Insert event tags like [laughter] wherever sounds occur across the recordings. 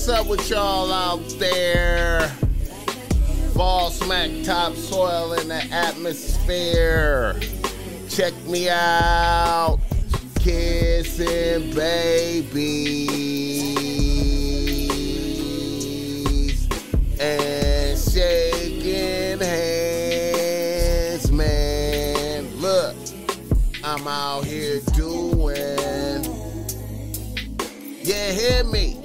What's up with y'all out there? Boss Mac topsoil in the atmosphere. Check me out. Kissing babies and shaking hands, man. Look, I'm out here doing. Yeah, hear me.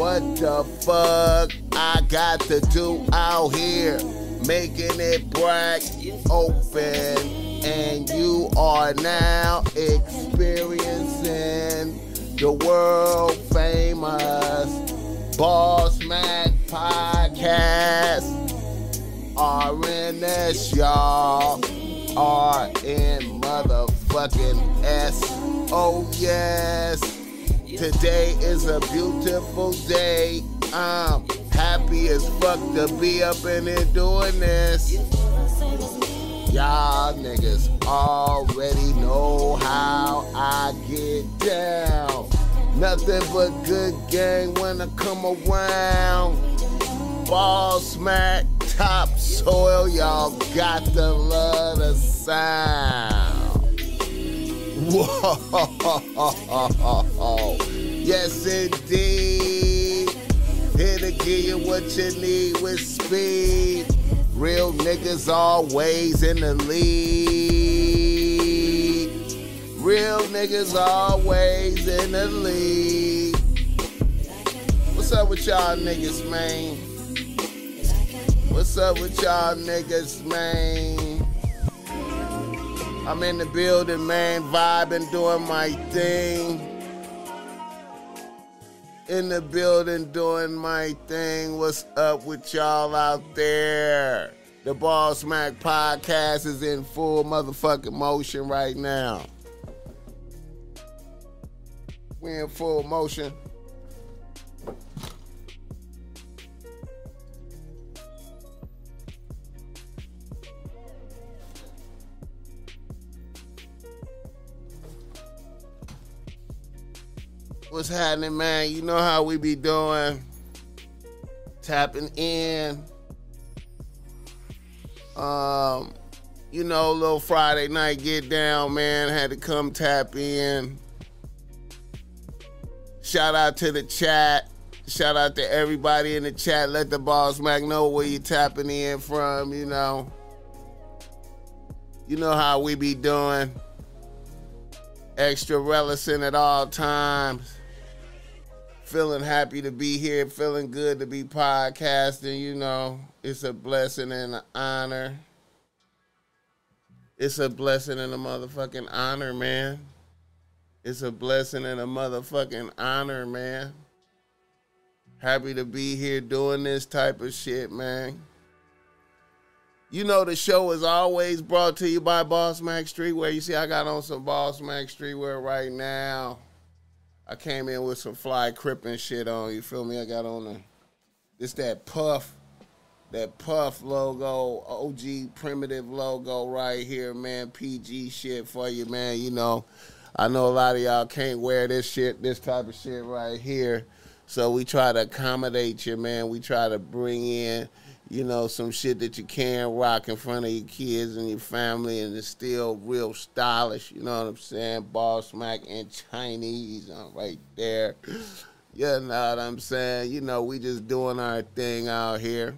What the fuck I got to do out here? Making it bright open. And you are now experiencing the world famous Boss Mac podcast. RNS, y'all. RN motherfucking S. Oh, yes. Today is a beautiful day. I'm happy as fuck to be up in here doing this. Y'all niggas already know how I get down. Nothing but good gang when I come around. Boss Mac, topsoil, y'all got to love the sound. Whoa, [laughs] yes indeed. Here to give you what you need with speed. Real niggas always in the lead. Real niggas always in the lead. What's up with y'all niggas, man? What's up with y'all niggas, man? I'm in the building, man, vibing, doing my thing. In the building, doing my thing. What's up with y'all out there? The Boss Mac podcast is in full motherfucking motion right now. We in full motion. What's happening, man? You know how we be doing. Tapping in. Um, you know, little Friday night get down, man. Had to come tap in. Shout out to the chat. Shout out to everybody in the chat. Let the boss Mac know where you tapping in from, you know. You know how we be doing. Extra relicent at all times feeling happy to be here, feeling good to be podcasting. You know, it's a blessing and an honor. It's a blessing and a motherfucking honor, man. It's a blessing and a motherfucking honor, man. Happy to be here doing this type of shit, man. You know the show is always brought to you by Boss Mac Streetwear. You see, I got on some Boss Mac Streetwear right now. I came in with some fly crippin' shit on. You feel me? I got on the this that puff, that puff logo, OG primitive logo right here, man. PG shit for you, man. You know, I know a lot of y'all can't wear this shit, this type of shit right here. So we try to accommodate you, man. We try to bring in you know, some shit that you can rock in front of your kids and your family, and it's still real stylish. You know what I'm saying? Boss Mac and Chinese uh, right there. You know what I'm saying? You know, we just doing our thing out here.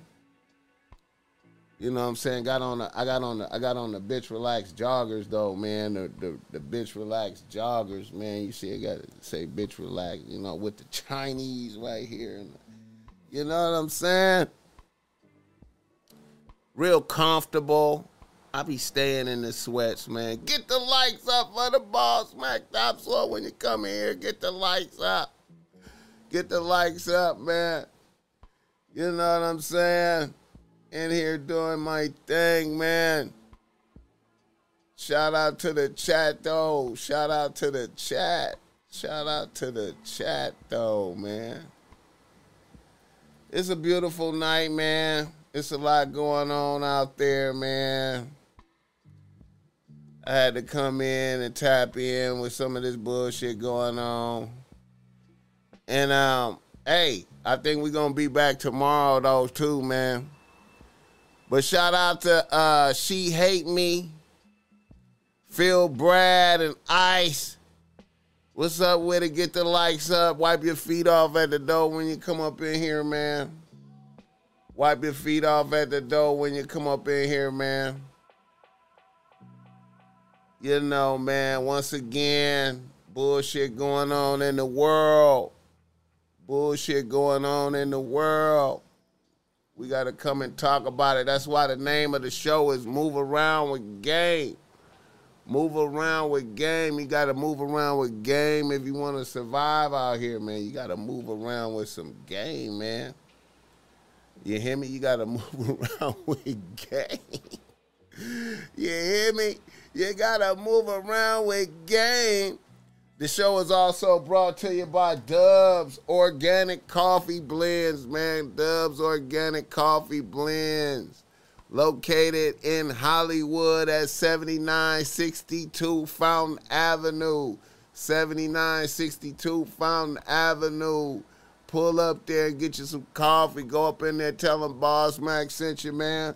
You know what I'm saying? Got on the I got on the I got on the bitch relax joggers though, man. The the, the bitch relax joggers, man. You see I gotta say bitch relax, you know, with the Chinese right here. You know what I'm saying? Real comfortable. I be staying in the sweats, man. Get the lights up for the boss, Mac Top when you come here. Get the lights up. Get the lights up, man. You know what I'm saying? In here doing my thing, man. Shout out to the chat, though. Shout out to the chat. Shout out to the chat, though, man. It's a beautiful night, man it's a lot going on out there, man. I had to come in and tap in with some of this bullshit going on. And um, hey, I think we're gonna be back tomorrow though too, man. But shout out to uh She Hate Me, Phil Brad and Ice. What's up with it? Get the likes up. Wipe your feet off at the door when you come up in here, man. Wipe your feet off at the door when you come up in here, man. You know, man, once again, bullshit going on in the world. Bullshit going on in the world. We got to come and talk about it. That's why the name of the show is Move Around with Game. Move around with game. You got to move around with game if you want to survive out here, man. You got to move around with some game, man. You hear me? You got to [laughs] move around [laughs] with game. you hear me? You got to move around with game. The show is also brought to you by Dubs Organic Coffee Blends, man. Dubs Organic Coffee Blends located in Hollywood at 7962 Fountain Avenue. 7962 Fountain Avenue. Pull up there and get you some coffee. Go up in there, tell them Boss Mac sent you, man.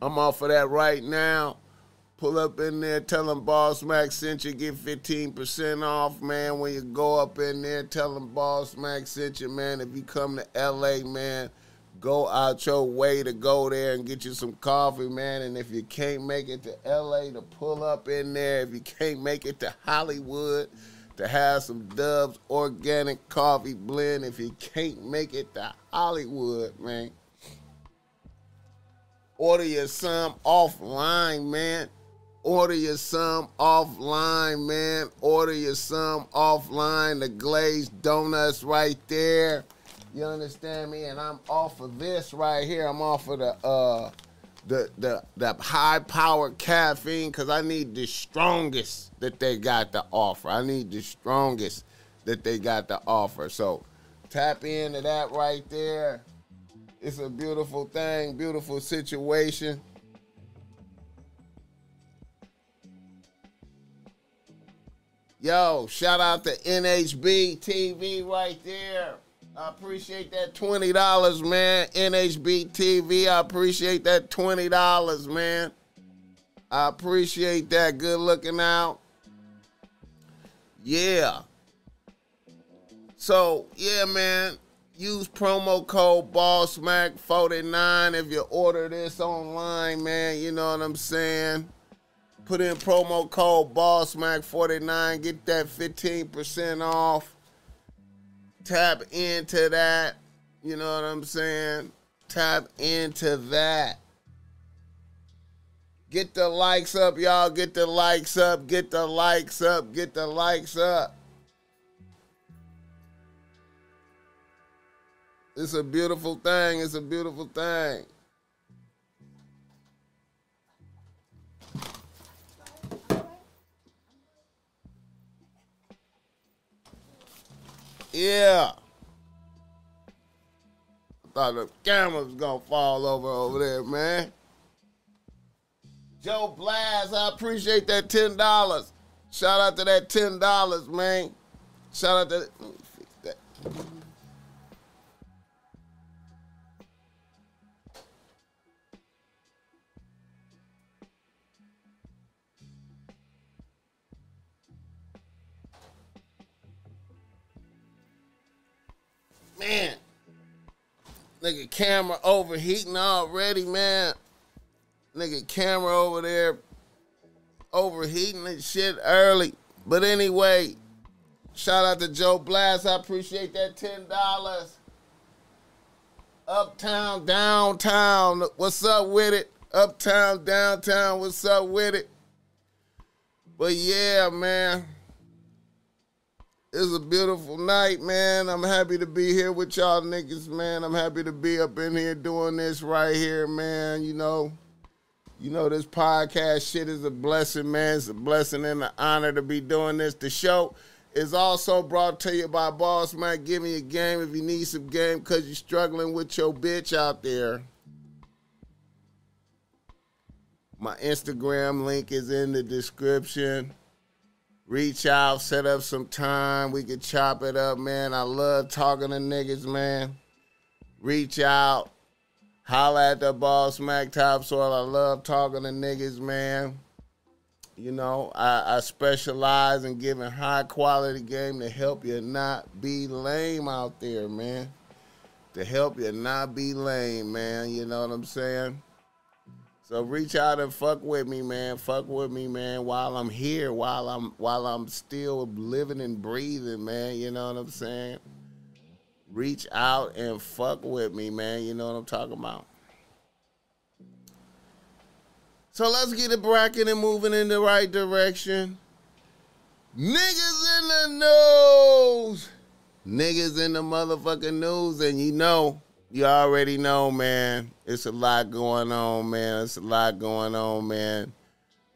I'm off of that right now. Pull up in there, tell them Boss Mac sent you, get 15% off, man. When you go up in there, tell them Boss Mac sent you, man. If you come to LA, man, go out your way to go there and get you some coffee, man. And if you can't make it to LA, to pull up in there. If you can't make it to Hollywood, to have some Dubs organic coffee blend. If you can't make it to Hollywood, man, order your some offline, man. Order your some offline, man. Order your some offline. The glazed donuts right there. You understand me? And I'm off of this right here. I'm off of the uh the the the high powered caffeine because I need the strongest that they got to offer. I need the strongest that they got to offer. So tap into that right there. It's a beautiful thing, beautiful situation. Yo, shout out to NHB TV right there. I appreciate that twenty dollars, man. NHB TV. I appreciate that twenty dollars, man. I appreciate that. Good looking out. Yeah. So yeah, man. Use promo code BossMac49 if you order this online, man. You know what I'm saying? Put in promo code BossMac49. Get that 15% off tap into that. You know what I'm saying? Tap into that. Get the likes up, y'all. Get the likes up. Get the likes up. Get the likes up. It's a beautiful thing. It's a beautiful thing. Yeah. I thought the camera was gonna fall over over there, man. Joe Blast, I appreciate that ten dollars. Shout out to that ten dollars, man. Shout out to that. Man, nigga, camera overheating already, man. Nigga, camera over there overheating and shit early. But anyway, shout out to Joe Blast. I appreciate that ten dollars. Uptown, downtown. What's up with it? Uptown, downtown. What's up with it? But yeah, man. It's a beautiful night, man. I'm happy to be here with y'all niggas, man. I'm happy to be up in here doing this right here, man. You know, you know this podcast shit is a blessing, man. It's a blessing and an honor to be doing this. The show is also brought to you by Boss Mac. Give me a game if you need some game because you're struggling with your bitch out there. My Instagram link is in the description. Reach out, set up some time. We could chop it up, man. I love talking to niggas, man. Reach out. Holla at the boss, smack topsoil. I love talking to niggas, man. You know, I, I specialize in giving high quality game to help you not be lame out there, man to help you not be lame, man. You know what I'm saying? So reach out and fuck with me, man. Fuck with me, man, while I'm here, while I'm while I'm still living and breathing, man. You know what I'm saying? Reach out and fuck with me, man. You know what I'm talking about. So let's get it bracket and moving in the right direction. Niggas in the nose niggas in the motherfucking news, and you know, you already know, man. It's a lot going on, man. It's a lot going on, man.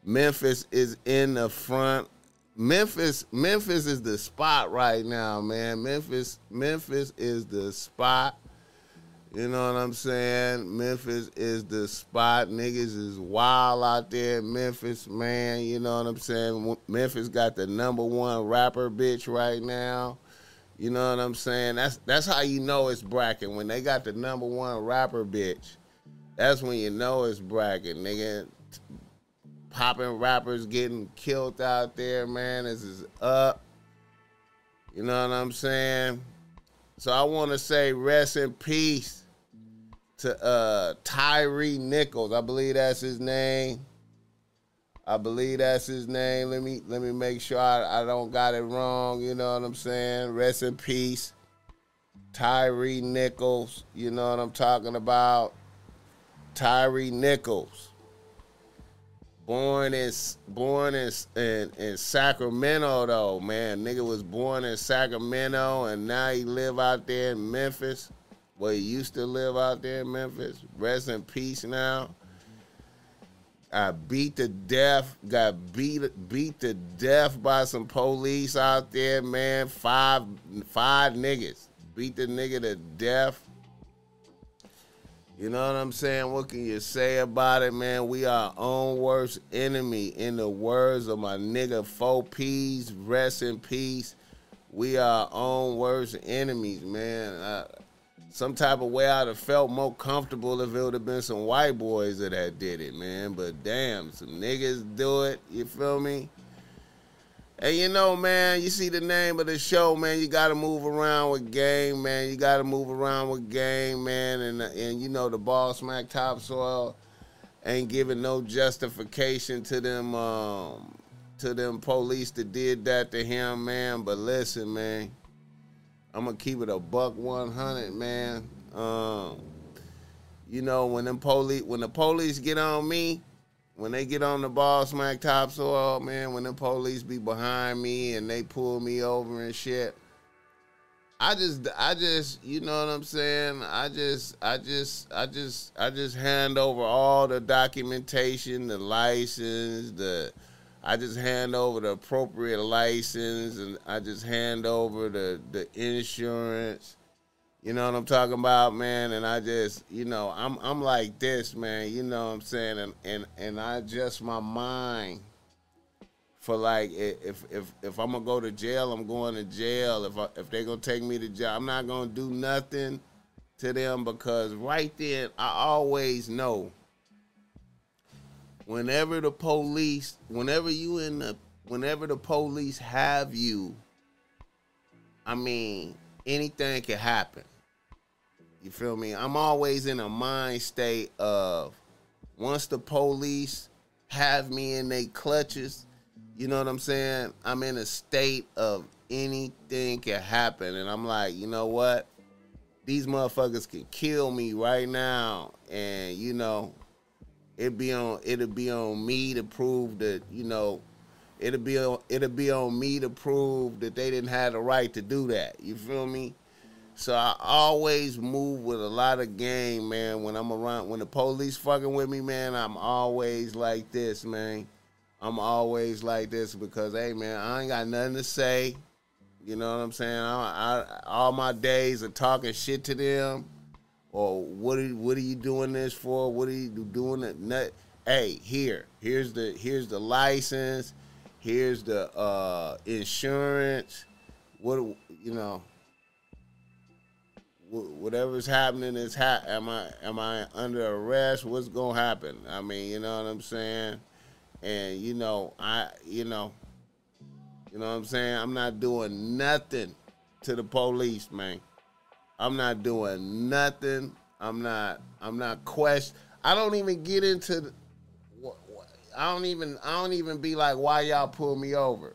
Memphis is in the front. Memphis, Memphis is the spot right now, man. Memphis, Memphis is the spot. You know what I'm saying? Memphis is the spot. Niggas is wild out there Memphis, man. You know what I'm saying? Memphis got the number one rapper bitch right now. You know what I'm saying? That's that's how you know it's bracket when they got the number one rapper bitch. That's when you know it's bracket, nigga. Popping rappers getting killed out there, man. This is up. You know what I'm saying? So I want to say rest in peace to uh Tyre Nichols. I believe that's his name. I believe that's his name. Let me let me make sure I, I don't got it wrong. You know what I'm saying? Rest in peace. Tyre Nichols. You know what I'm talking about? Tyre Nichols. Born in born in, in in Sacramento though, man. Nigga was born in Sacramento and now he live out there in Memphis. Well, he used to live out there in Memphis. Rest in peace now. I beat to death, got beat beat to death by some police out there, man. Five five niggas. Beat the nigga to death. You know what I'm saying? What can you say about it, man? We our own worst enemy. In the words of my nigga 4Ps, rest in peace. We our own worst enemies, man some type of way I'd have felt more comfortable if it would have been some white boys that had did it, man. But damn, some niggas do it. You feel me? And you know, man, you see the name of the show, man. You got to move around with game, man. You got to move around with game, man. And and you know the Boss Mac topsoil ain't giving no justification to them um, to them police that did that to him, man. But listen, man. I'm gonna keep it a buck 100, man. Um, you know when them police, when the police get on me, when they get on the Boss Mac topsoil, man, when the police be behind me and they pull me over and shit. I just, I just, you know what I'm saying? I just, I just, I just, I just hand over all the documentation, the license, the I just hand over the appropriate license and I just hand over the, the insurance. You know what I'm talking about, man? And I just, you know, I'm I'm like this, man. You know what I'm saying? And and and I adjust my mind for like if if if I'm gonna go to jail, I'm going to jail. If I, if they're gonna take me to jail, I'm not gonna do nothing to them because right then I always know whenever the police, whenever you in the, whenever the police have you, I mean, anything can happen. You feel me? I'm always in a mind state of once the police have me in their clutches, you know what I'm saying? I'm in a state of anything can happen. And I'm like, you know what? These motherfuckers can kill me right now. And, you know, it be on it'll be on me to prove that you know it'll be on it'll be on me to prove that they didn't have the right to do that. You feel me? So I always move with a lot of game, man. When I'm around, when the police fucking with me, man, I'm always like this, man. I'm always like this because, hey, man, I ain't got nothing to say. You know what I'm saying? I, I, all my days of talking shit to them or what are what are you doing this for? What are you doing it? Hey, here, here's the here's the license. Here's the uh, insurance. What you know? Whatever's happening is ha- am I am I under arrest? What's gonna happen? I mean, you know what I'm saying? And you know, I you know, you know what I'm saying? I'm not doing nothing to the police, man. I'm not doing nothing. I'm not. I'm not question. I don't even get into. The, I don't even. I don't even be like, why y'all pull me over?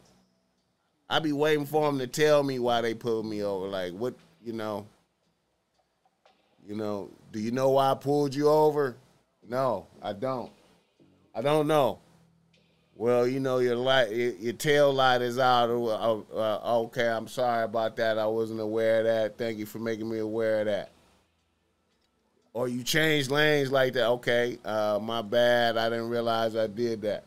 I be waiting for them to tell me why they pulled me over. Like, what? You know. You know. Do you know why I pulled you over? No, I don't. I don't know. Well, you know your light, your, tail light is out. Uh, uh, okay, I'm sorry about that. I wasn't aware of that. Thank you for making me aware of that. Or you change lanes like that. Okay, uh, my bad. I didn't realize I did that.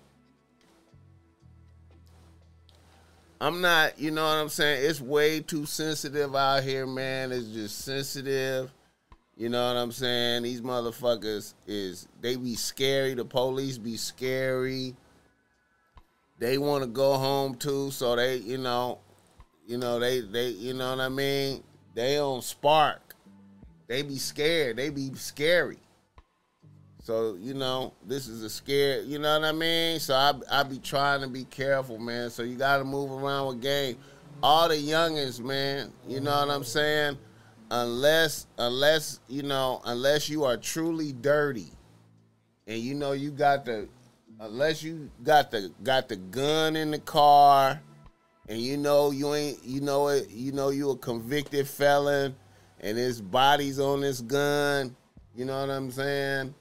I'm not, you know what I'm saying? It's way too sensitive out here, man. It's just sensitive. You know what I'm saying? These motherfuckers is they be scary. The police be scary they want to go home too, so they, you know, you know, they, they, you know what I mean? They don't spark. They be scared. They be scary. So, you know, this is a scare, you know what I mean? So I, I be trying to be careful, man. So you got to move around with game. All the youngins, man, you know what I'm saying? Unless, unless, you know, unless you are truly dirty and you know you got the unless you got the got the gun in the car and you know you ain't you know it you know you a convicted felon and his body's on this gun you know what i'm saying?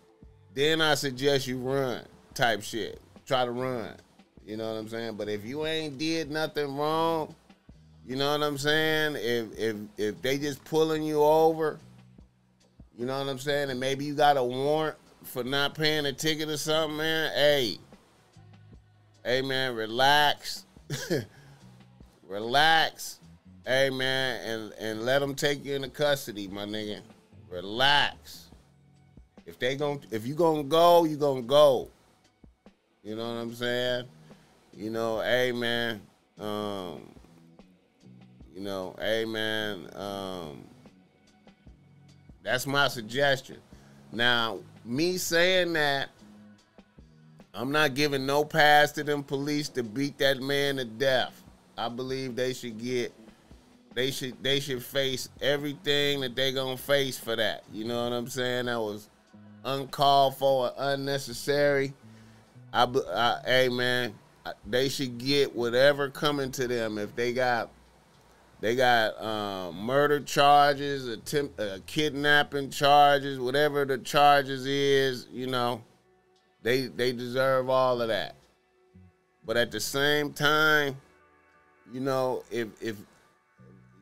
Then i suggest you run type shit. Try to run you know what i'm saying? But if you ain't did nothing wrong you know what i'm saying? If if if they just pulling you over you know what i'm saying? And maybe you got a warrant for not paying a ticket or something, man, hey, hey, man, relax, [laughs] relax, hey, man, and and let them take you into custody, my nigga. Relax. If they gon' if you gonna go, you gonna go. You know what I'm saying? You know, hey, man, um, you know, hey, man, um, that's my suggestion. Now, me saying that, I'm not giving no pass to them police to beat that man to death. I believe they should get they should they should face everything that they gonna face for that. You know what I'm saying? That was uncalled for unnecessary. I, I hey man, they should get whatever coming to them if they got they got um, murder charges, attempt, uh, kidnapping charges, whatever the charges is. You know, they they deserve all of that. But at the same time, you know, if if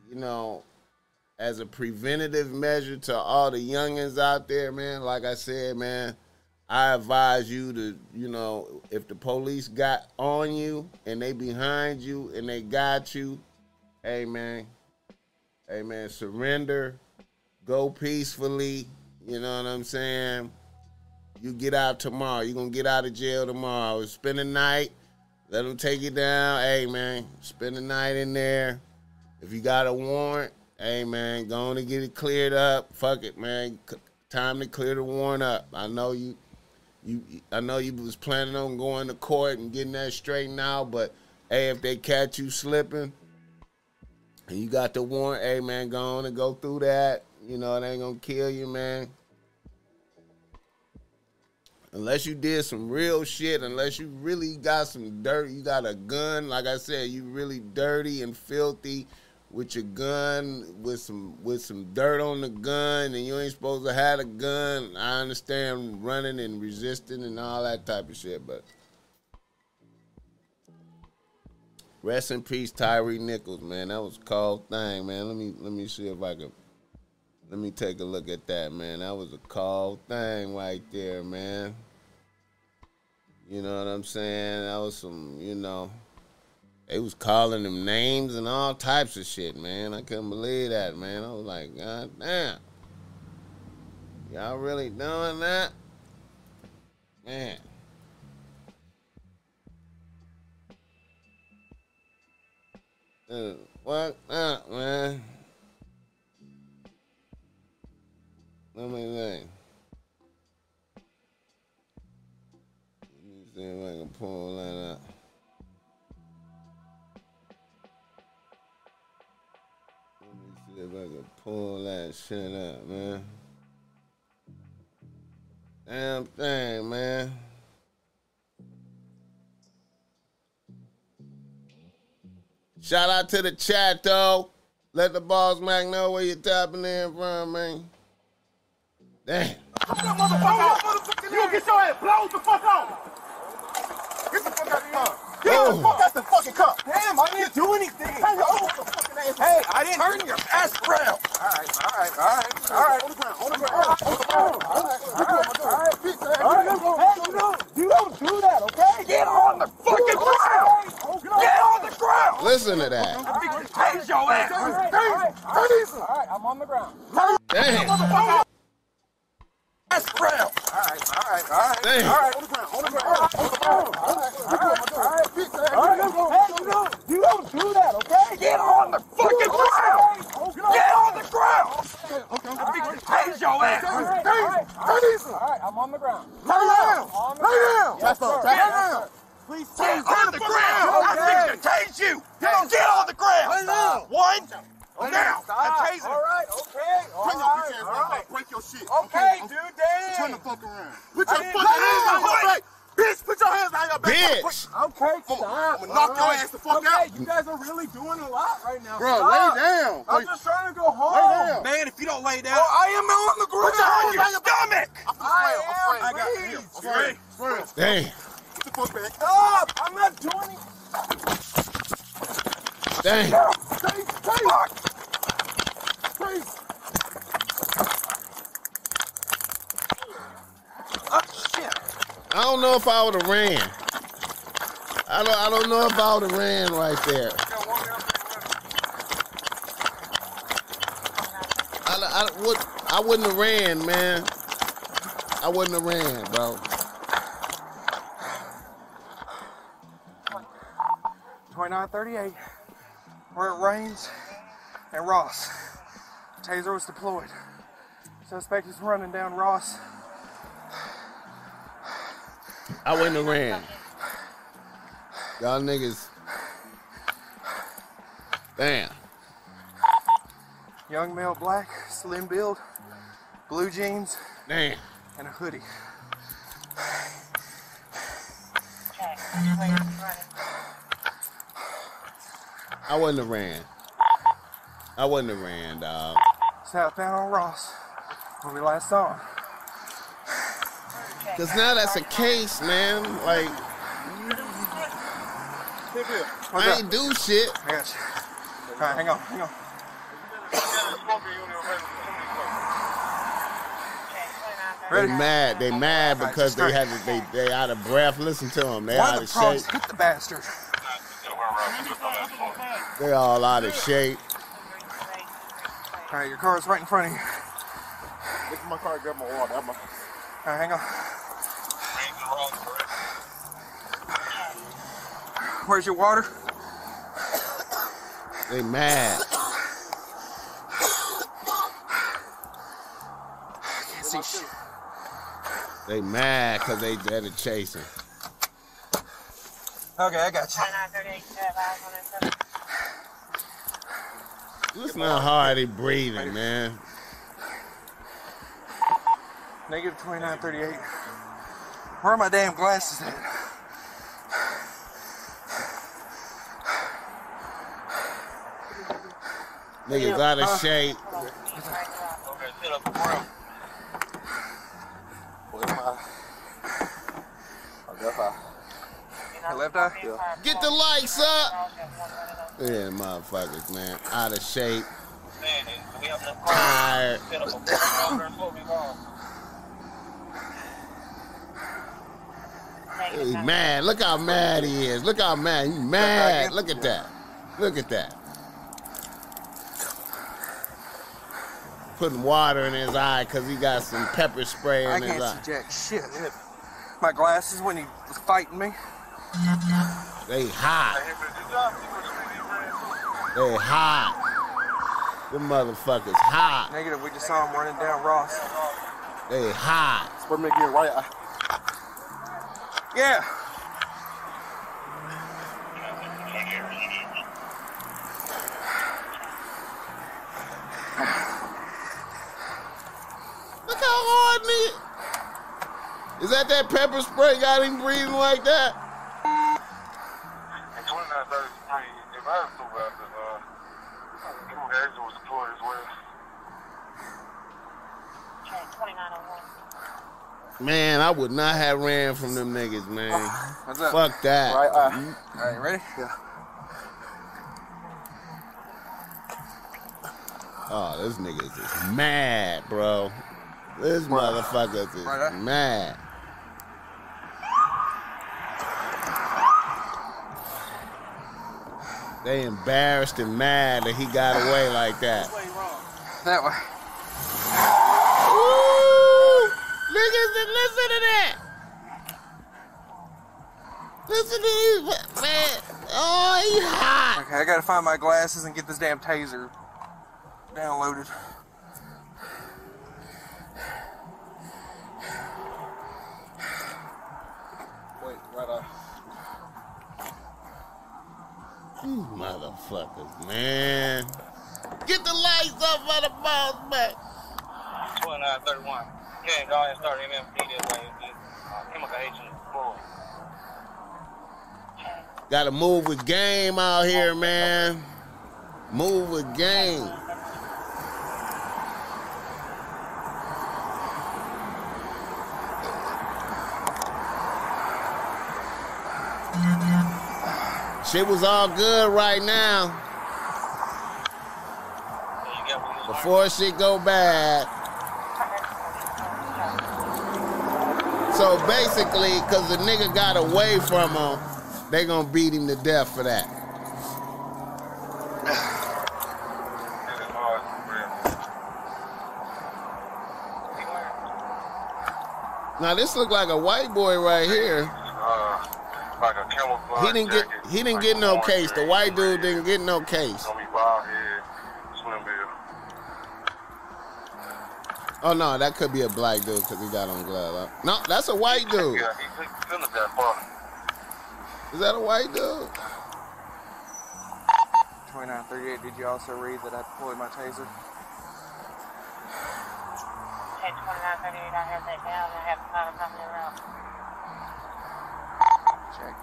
you know, as a preventative measure to all the youngins out there, man, like I said, man, I advise you to, you know, if the police got on you and they behind you and they got you, hey Amen. surrender, go peacefully. You know what I'm saying? You get out tomorrow. You're gonna get out of jail tomorrow. Spend the night. Let them take you down. Hey man, spend the night in there. If you got a warrant, hey man, go on and get it cleared up. Fuck it, man. Time to clear the warrant up. I know you you I know you was planning on going to court and getting that straightened out, but hey, if they catch you slipping, and you got the warrant, hey man, go on and go through that. You know, it ain't gonna kill you, man. Unless you did some real shit, unless you really got some dirt, you got a gun, like I said, you really dirty and filthy with your gun, with some with some dirt on the gun, and you ain't supposed to have a gun. I understand running and resisting and all that type of shit, but Rest in peace, Tyre Nichols, man. That was a cold thing, man. Let me let me see if I can let me take a look at that, man. That was a cold thing right there, man. You know what I'm saying? That was some, you know, they was calling them names and all types of shit, man. I couldn't believe that, man. I was like, God damn. Y'all really doing that? Man. Uh, what up, man? Let me think. Let me see if I can pull that up. Let me see if I can pull that shit up, man. Damn thing, man. Shout out to the chat though. Let the boss Mac know where you're tapping in from, man. Damn. You get your ass blown the fuck out. Get the fuck out of here. Get Oh. the fuck out the fucking cup. Damn, I didn't do anything. Hey, oh, the fucking ass. Hey, I didn't turn your ass around. All right, all right, all right, all right. On the ground, on the ground, on the ground. All right, all right, all right. Bitch, all right, hey, you don't, you don't do that, okay? Get on the fucking ground. Get on the ground. Listen to that. Change your ass. All right, all right, all right, I'm on the ground. Damn. Ass ground. All right, all right, all right. Damn. All right, on the ground, on the ground, on the ground. All right, all right, all right. Bitch, all right, hey, you don't, you don't do that, okay? Get on the fucking ground. Get on the ground. Okay, okay. Change your ass. All right, all right, all right. I'm on the ground. Lay down. Lay down. Yes, sir. Lay down. Please change on the ground. I think to tase you. Get on the ground. Lay down. One. Now. I tase All right. Okay. All Turn your bitch ass All around. right. Break your shit. Okay, dude, damn. Turn the fuck around. Put I your fucking hands on your back. Bitch, put your hands on your back. Bitch. Okay, stop. I'ma knock your ass the fuck okay, out. you guys are really doing a lot right now. Bro, Stop. lay down. I'm Lay- just trying to go home. Lay down. Man, if you don't lay down. Oh, I am on the ground. Put your hands on your stomach. I'm I afraid. am. I'm afraid. I got Please. you. I'm afraid. Damn. Get the fuck back. Stop. I'm not doing it. Damn. Stay, stay. Please. Oh, shit. I don't know if I would have ran. I don't. I don't know if I would have ran right there. I, I, would, I wouldn't have ran, man. I wouldn't have ran, bro. Twenty-nine thirty-eight. Where it rains and Ross. Taser was deployed. Suspect is running down Ross. I wouldn't have ran. Y'all niggas. Damn. Young male, black, slim build, blue jeans, Damn. and a hoodie. I wouldn't have ran. I wouldn't have ran, dog. Southbound on Ross, where we last saw him. Cause now that's a case, man. Like What's I up? ain't do shit. All right, hang on, hang on. They mad. They mad because they had to, they they out of breath. Listen to them. They One out of of the shape. hit the bastard. They all out of shape. All right, your car is right in front of you. Look at my car. Grab my water. I'm a- All right, hang on. Where's your water? They mad. Can't see shit. They mad because they they're the chasing. Okay, I got you. Listen how hard they breathing, man. Negative 2938. Where are my damn glasses at? Niggas out of uh, shape. Where's my- I got high. Your left eye? Get the lights up. Yeah, motherfuckers, man. Out of shape. Tired. He mad. Look how mad he is. Look how mad. He's mad. Look at that. Look at that. Putting water in his eye because he got some pepper spray I in his can't eye. see jack shit. My glasses when he was fighting me. They hot. They hot. The motherfuckers hot. Negative, we just saw him running down Ross. They hot. Spur me again, right eye. Yeah. Look how hard nigga. Is that that pepper spray got him breathing like that? Man, I would not have ran from them niggas, man. [sighs] What's up? Fuck that. Right eye. All right, ready? Yeah. Oh, this niggas is mad, bro. This motherfucker is Right, uh. mad. They embarrassed and mad that he got away like that. That way. Ooh, niggas, listen to that. Listen to these, man. Oh, he hot. Okay, I gotta find my glasses and get this damn taser downloaded. Wait, right eye. These motherfuckers, man. Get the lights up for the boss man. 2931. Yeah, go ahead and start MMP this way. Just, chemical agent full. Gotta move with game out here, man. Move with game. Shit was all good right now. Before shit go bad. So basically, cause the nigga got away from him, they gonna beat him to death for that. Now this look like a white boy right here. Uh, like He didn't get he didn't like get no case. The white dude didn't get no case. Oh no, that could be a black dude because he got on glove. No, that's a white dude. Yeah, he the feelings that far. Is that a white dude? 2938, did you also read that I deployed my taser? Okay, 2938, I have that down. I have not a company around. Check.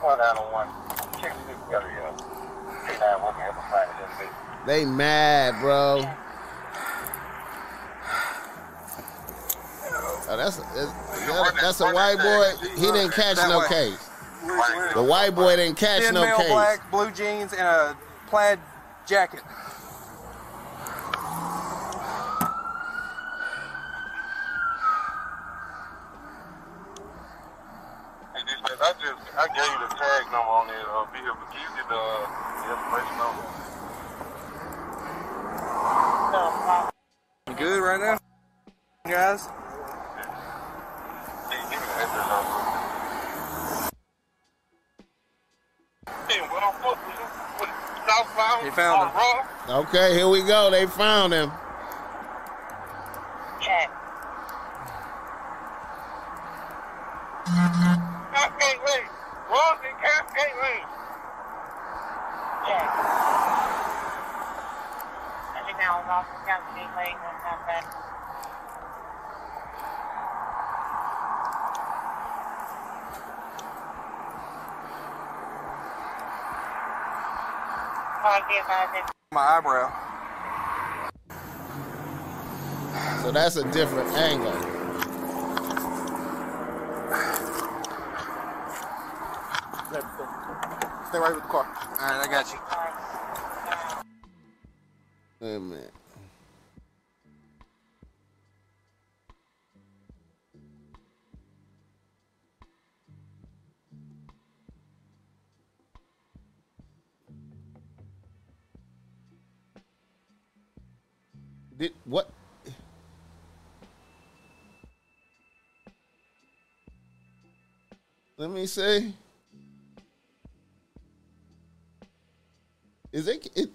One down on oh one. Check this together, yeah. Take nine working at the fight a little bit. They mad, bro. Oh, that's a, is that that's a white boy. He didn't catch no way. case. The white boy didn't catch Thin no male case. black, blue jeans, and a plaid jacket. Okay, here we go. They found him. Check. Cascade Lane. Raw's in Cascade Lane. Check. As you now, off the county lane, one time back. Call be advised. My eyebrow. So that's a different angle. me say? Is they it,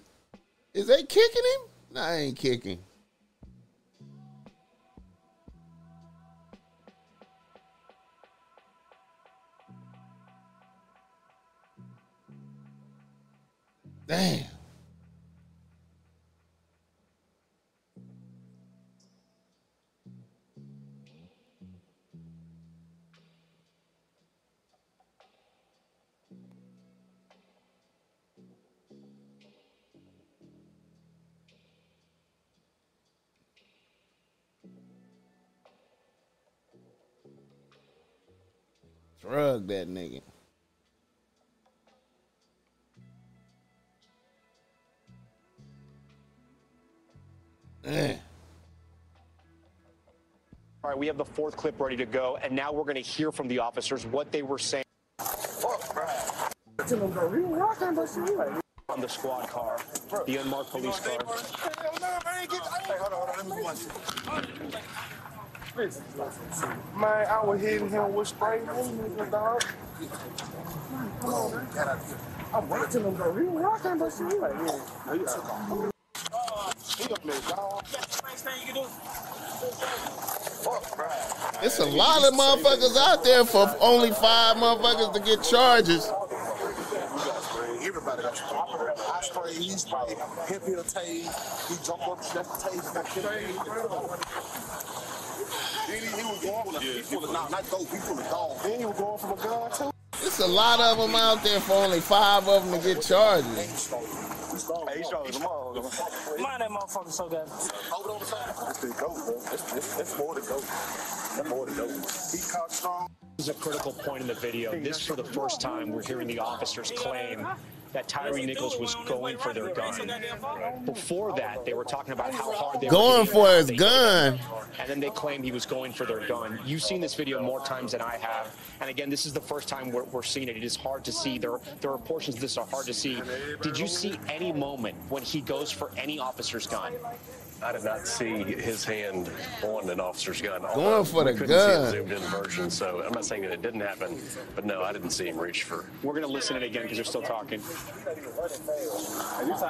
is they kicking him? No, I ain't kicking. Drug that nigga. Man. All right, we have the fourth clip ready to go, and now we're going to hear from the officers what they were saying on the squad car, the unmarked police car. Man, I was hitting him with spray nigga, dog. Come on, man. I'm watching him, bro. He was rocking, but shit. He like, yeah. He up. He up there, dog. It's a lot of motherfuckers out there for only five motherfuckers to get charges. Everybody got sprayed. I spray, he spray, hip heel tase, he jump up, that's the tase, that shit. Then he, he was going with a, he full of, not, not dope, he full of dog. Then he was going from a gun, too. It's a lot of them out there for only five of them to get charges. He strong. He strong. Hey, he strong as a motherfucker. Mind that motherfucker so good. Hold it on the side. It's the dope, bro. It's, it's, it's more than dope. That's more than dope. He caught strong. This is a critical point in the video. This, for the first time, we're hearing the officers claim that Tyre Nichols was going for their gun. Before that, they were talking about how hard they Going were going for his gun. And then they claimed he was going for their gun. You've seen this video more times than I have. And again, this is the first time we're, we're seeing it. It is hard to see. There, there are portions of this are hard to see. Did you see any moment when he goes for any officer's gun? I did not see his hand on an officer's gun. Going for the We couldn't gun. See a zoomed in version, so I'm not saying that it didn't happen, but no, I didn't see him reach for. We're going to listen to it again because they're still talking. Hey, this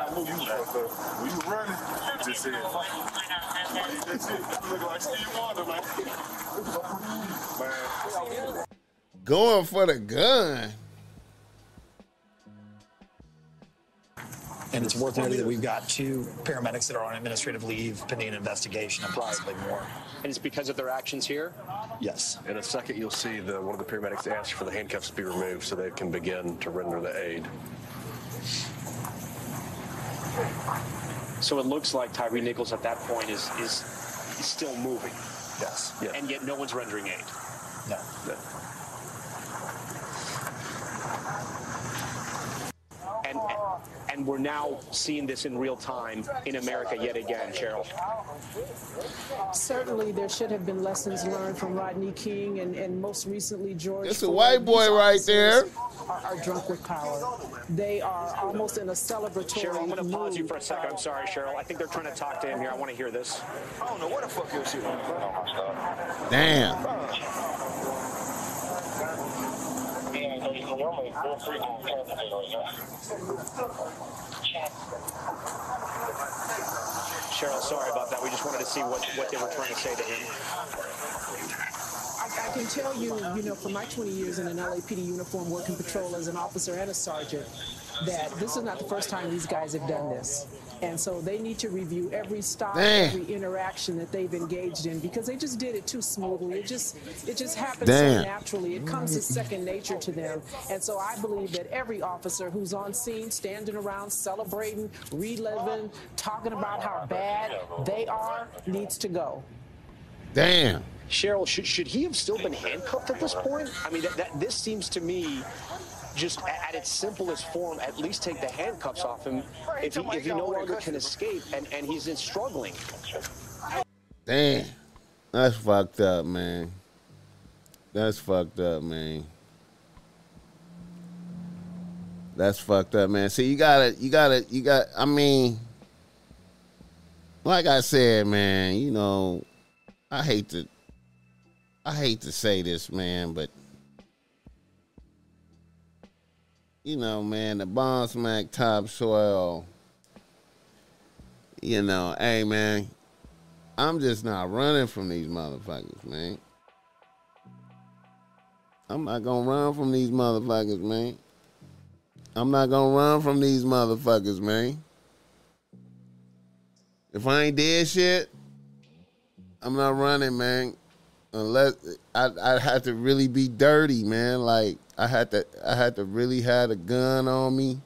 the I And it's worth noting that we've got two paramedics that are on administrative leave pending an investigation and possibly more. And it's because of their actions here? Yes. In a second, you'll see the one of the paramedics ask for the handcuffs to be removed so they can begin to render the aid. So it looks like Tyre Nichols at that point is is, is still moving, Yes. Yeah. and yet no one's rendering aid. No. And and we're now seeing this in real time in America yet again, Cheryl. Certainly, there should have been lessons learned from Rodney King and, and most recently George. It's a white boy right there. Are, are drunk with power. They are almost in a celebratory Cheryl, I'm going to pause you for a second. I'm sorry, Cheryl. I think they're trying to talk to him here. I want to hear this. I don't know what the fuck your shit on, bro. Damn. Cheryl, sorry about that. We just wanted to see what, what they were trying to say to him. I, can tell you, you know, from my 20 years in an LAPD uniform working patrol as an officer and a sergeant, that this is not the first time these guys have done this. And so they need to review every stop, Damn. every interaction that they've engaged in because they just did it too smoothly. It just it just happens Damn. so naturally. It comes as second nature to them. And so I believe that every officer who's on scene, standing around, celebrating, reliving, talking about how bad they are, needs to go. Damn. Cheryl, should, should he have still been handcuffed at this point? I mean, that, that this seems to me just at its simplest form, at least take the handcuffs off him if he, if he no longer can escape and, and he's in struggling. Damn. That's fucked up, man. That's fucked up, man. That's fucked up, man. See, you gotta, you gotta, you got. I mean, like I said, man. You know, I hate to, I hate to say this, man, but you know, man, the bomb smack topsoil. You know, hey man, I'm just not running from these motherfuckers, man. I'm not gonna run from these motherfuckers, man. I'm not gonna run from these motherfuckers, man. If I ain't dead shit, I'm not running, man. Unless I I had to really be dirty, man. Like I had to I had to really have a gun on me.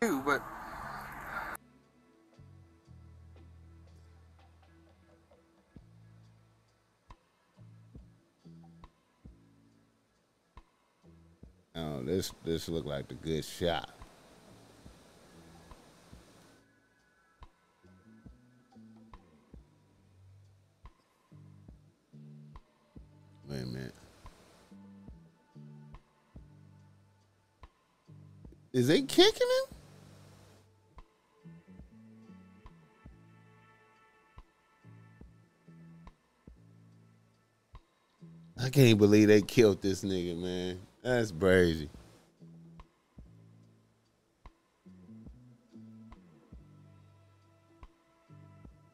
But Oh, this this looked like the good shot. Wait a minute. Is they kicking him? I can't believe they killed this nigga, man. That's crazy.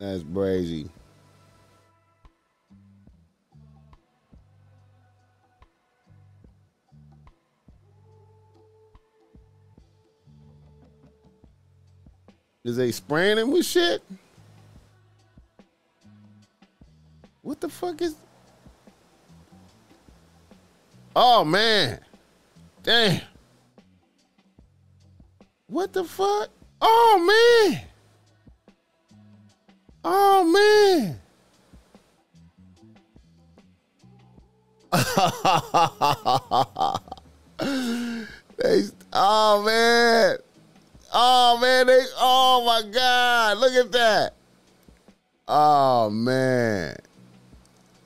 That's crazy. Is they spraying him with shit? What the fuck is? Oh man, damn! What the fuck? Oh man! Oh man! [laughs] they, oh man! Oh man! They, oh my god! Look at that! Oh man!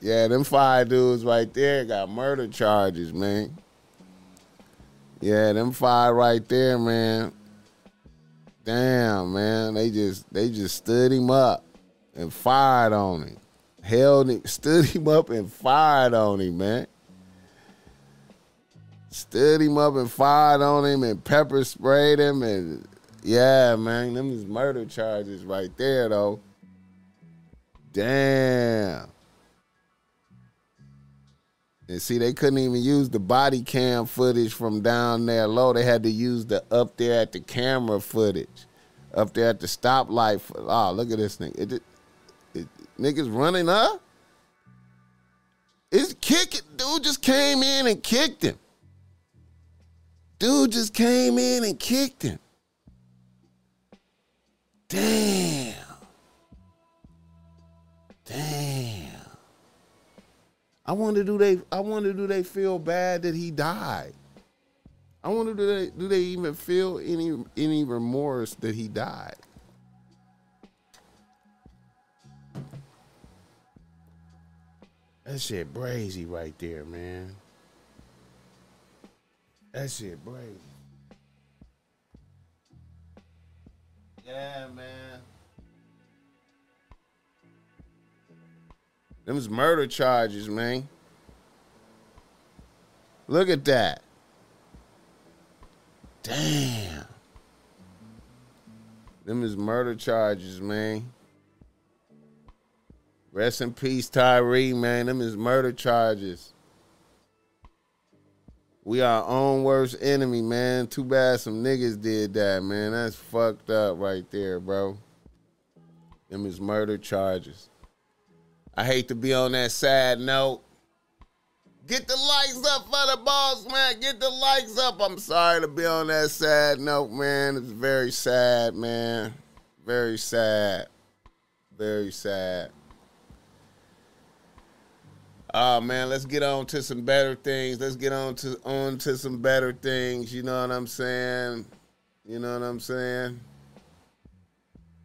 Yeah, them five dudes right there got murder charges, man. Yeah, them five right there, man. Damn, man. They just they just stood him up and fired on him. Held him, [laughs] stood him up and fired on him, man. Stood him up and fired on him and pepper sprayed him and yeah, man. Them is murder charges right there though. Damn. And see, they couldn't even use the body cam footage from down there low. They had to use the up there at the camera footage, up there at the stoplight. Oh, look at this thing. It, it, it, niggas running up. It's kicking. Dude just came in and kicked him. Dude just came in and kicked him. Damn. Damn. I wonder do they I wonder do they feel bad that he died? I wonder do they do they even feel any any remorse that he died? That shit brazy right there, man. That shit brazy. Yeah, man. Them's murder charges, man. Look at that. Damn. Them is murder charges, man. Rest in peace, Tyre, man. Them is murder charges. We our own worst enemy, man. Too bad some niggas did that, man. That's fucked up right there, bro. Them is murder charges. I hate to be on that sad note. Get the likes up for the boss, man. Get the likes up. I'm sorry to be on that sad note, man. It's very sad, man. Very sad. Very sad. Oh man, let's get on to some better things. Let's get on to on to some better things. You know what I'm saying? You know what I'm saying?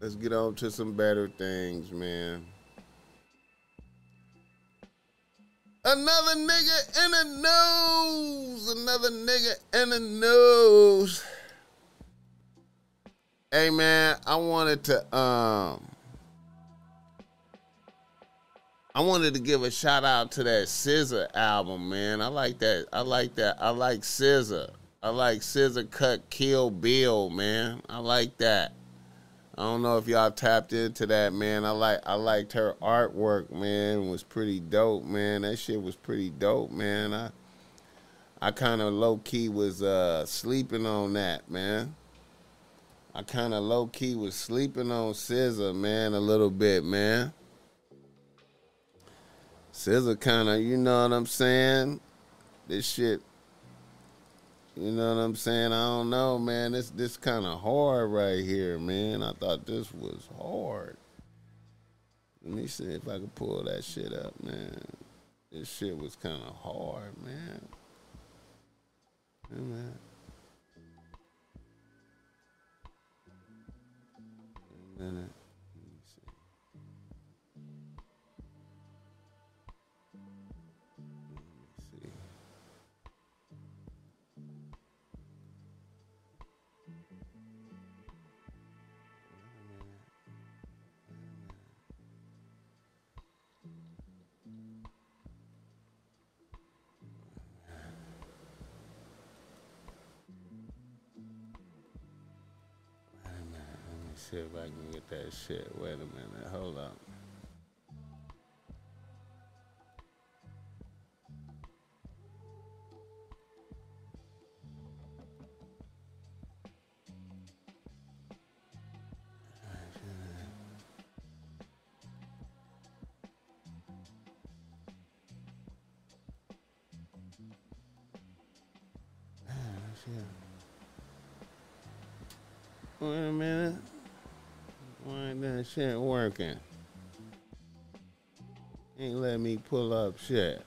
Let's get on to some better things, man. Another nigga in the nose. Another nigga in the nose. Hey man, I wanted to um I wanted to give a shout out to that SZA album, man. I like that. I like that. I like SZA. I like SZA Cut Kill Bill, man. I like that. I don't know if y'all tapped into that, man. I like I liked her artwork, man. It was pretty dope, man. That shit was pretty dope, man. I I kind of low key was uh sleeping on that, man. I kind of low key was sleeping on SZA, man, a little bit, man. SZA kind of, you know what I'm saying? This shit, you know what I'm saying? I don't know, man. This this kind of hard right here, man. I thought this was hard. Let me see if I can pull that shit up, man. This shit was kind of hard, man. Yeah, man. A minute. See if I can get that shit. Wait a minute. Hold up. Shit working? Ain't let me pull up shit.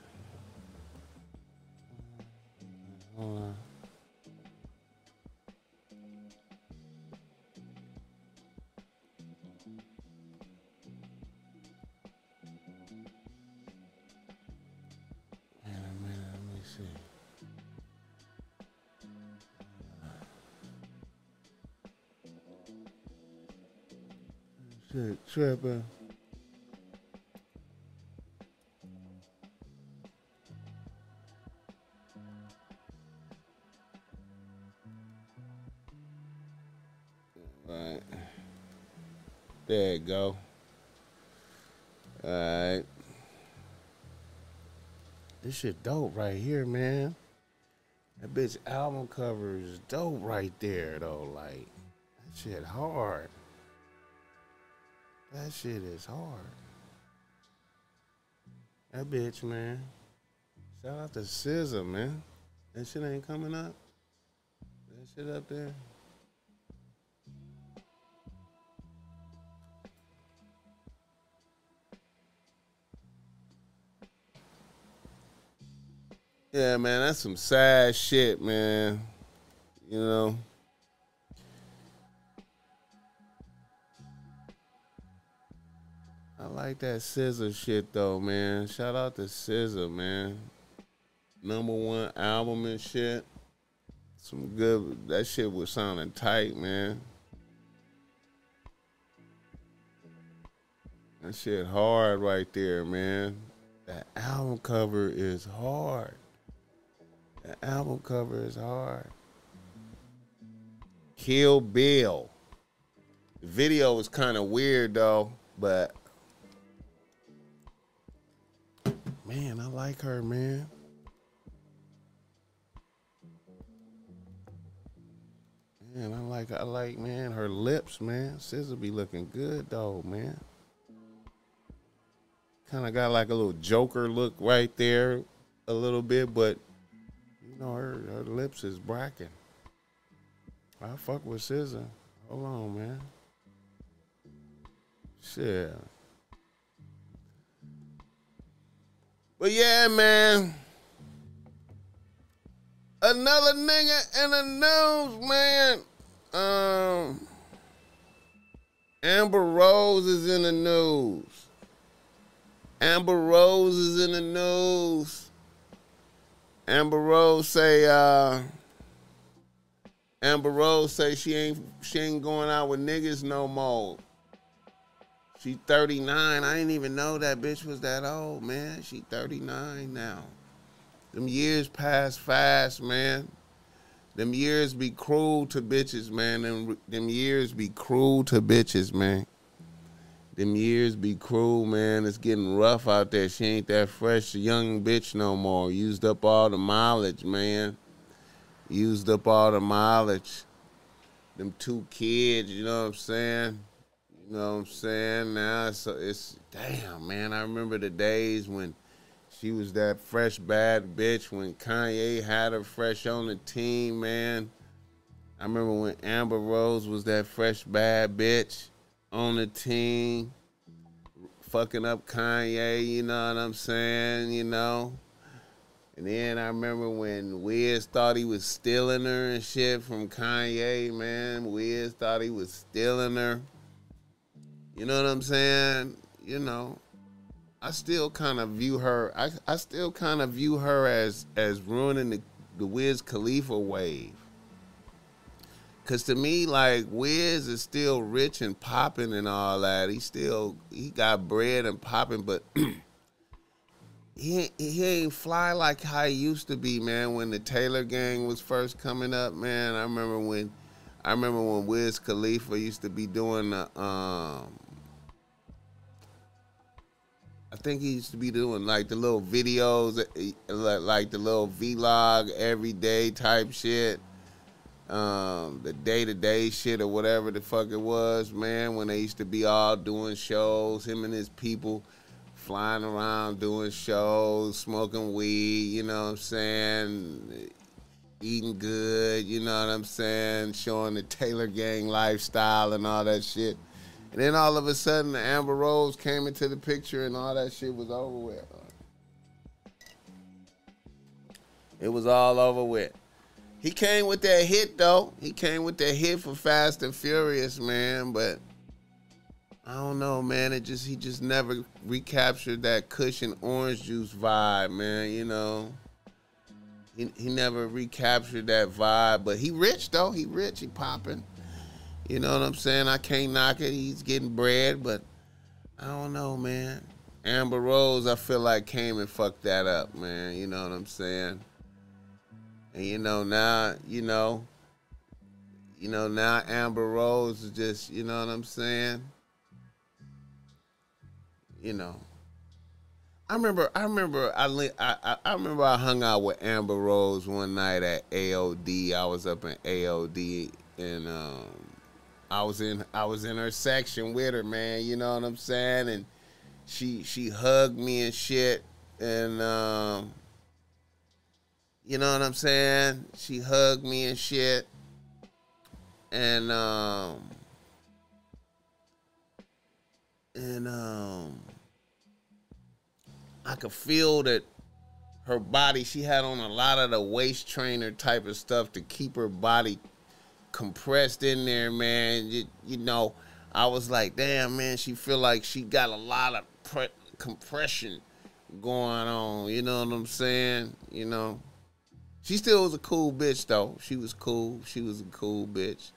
Tripping. Right. There you go. Alright. This shit dope right here, man. That bitch album cover is dope right there though. Like that shit hard. That shit is hard. That bitch, man. Shout out to SZA, man. That shit ain't coming up. That shit up there. Yeah, man, that's some sad shit, man. You know. Like that SZA shit though, man. Shout out to SZA, man. Number one album and shit. Some good that shit was sounding tight, man. That shit hard right there, man. That album cover is hard. The album cover is hard. Kill Bill. The video was kind of weird though, but man, I like her, man. Man, I like I like man her lips, man. SZA be looking good though, man. Kind of got like a little Joker look right there, a little bit, but you know her her lips is bracking. I fuck with SZA. Hold on, man. Shit. But yeah, man. Another nigga in the news, man. Um, Amber Rose is in the news. Amber Rose is in the news. Amber Rose say, uh, Amber Rose say she ain't she ain't going out with niggas no more. She 39. I didn't even know that bitch was that old, man. She 39 now. Them years pass fast, man. Them years be cruel to bitches, man. Them, them years be cruel to bitches, man. Them years be cruel, man. It's getting rough out there. She ain't that fresh young bitch no more. Used up all the mileage, man. Used up all the mileage. Them two kids, you know what I'm saying? You know what I'm saying? Now it's, it's damn, man. I remember the days when she was that fresh bad bitch when Kanye had her fresh on the team, man. I remember when Amber Rose was that fresh bad bitch on the team, fucking up Kanye, you know what I'm saying, you know? And then I remember when Wiz thought he was stealing her and shit from Kanye, man. Wiz thought he was stealing her. You know what I'm saying? You know, I still kind of view her. I, I still kind of view her as as ruining the the Wiz Khalifa wave. Cause to me, like Wiz is still rich and popping and all that. He still he got bread and popping, but [clears throat] he he ain't fly like how he used to be, man. When the Taylor Gang was first coming up, man. I remember when I remember when Wiz Khalifa used to be doing the um I think he used to be doing like the little videos, eh, like, like the little vlog everyday type shit, um, the day to day shit or whatever the fuck it was, man. When they used to be all doing shows, him and his people flying around doing shows, smoking weed, you know what I'm saying? Eating good, you know what I'm saying? Showing the Taylor Gang lifestyle and all that shit. And then all of a sudden, the Amber Rose came into the picture, and all that shit was over with. It was all over with. He came with that hit though. He came with that hit for Fast and Furious, man. But I don't know, man. It just he just never recaptured that Kush & Orange Juice vibe, man. You know. He, he never recaptured that vibe, but he rich though. He rich. He popping. You know what I'm saying? I can't knock it. He's getting bread, but I don't know, man. Amber Rose, I feel like came and fucked that up, man. You know what I'm saying? And you know now, you know, you know now Amber Rose is just, you know what I'm saying? You know. I remember, I remember, I, I, I remember I hung out with Amber Rose one night at AOD. I was up in AOD and um, I was in I was in her section with her, man. You know what I'm saying? And she she hugged me and shit, and um, you know what I'm saying? She hugged me and shit, and um, and um, I could feel that her body. She had on a lot of the waist trainer type of stuff to keep her body compressed in there, man. You, you know, I was like, damn, man, she feel like she got a lot of pre- compression going on. You know what I'm saying? You know, she still was a cool bitch though. She was cool. She was a cool bitch.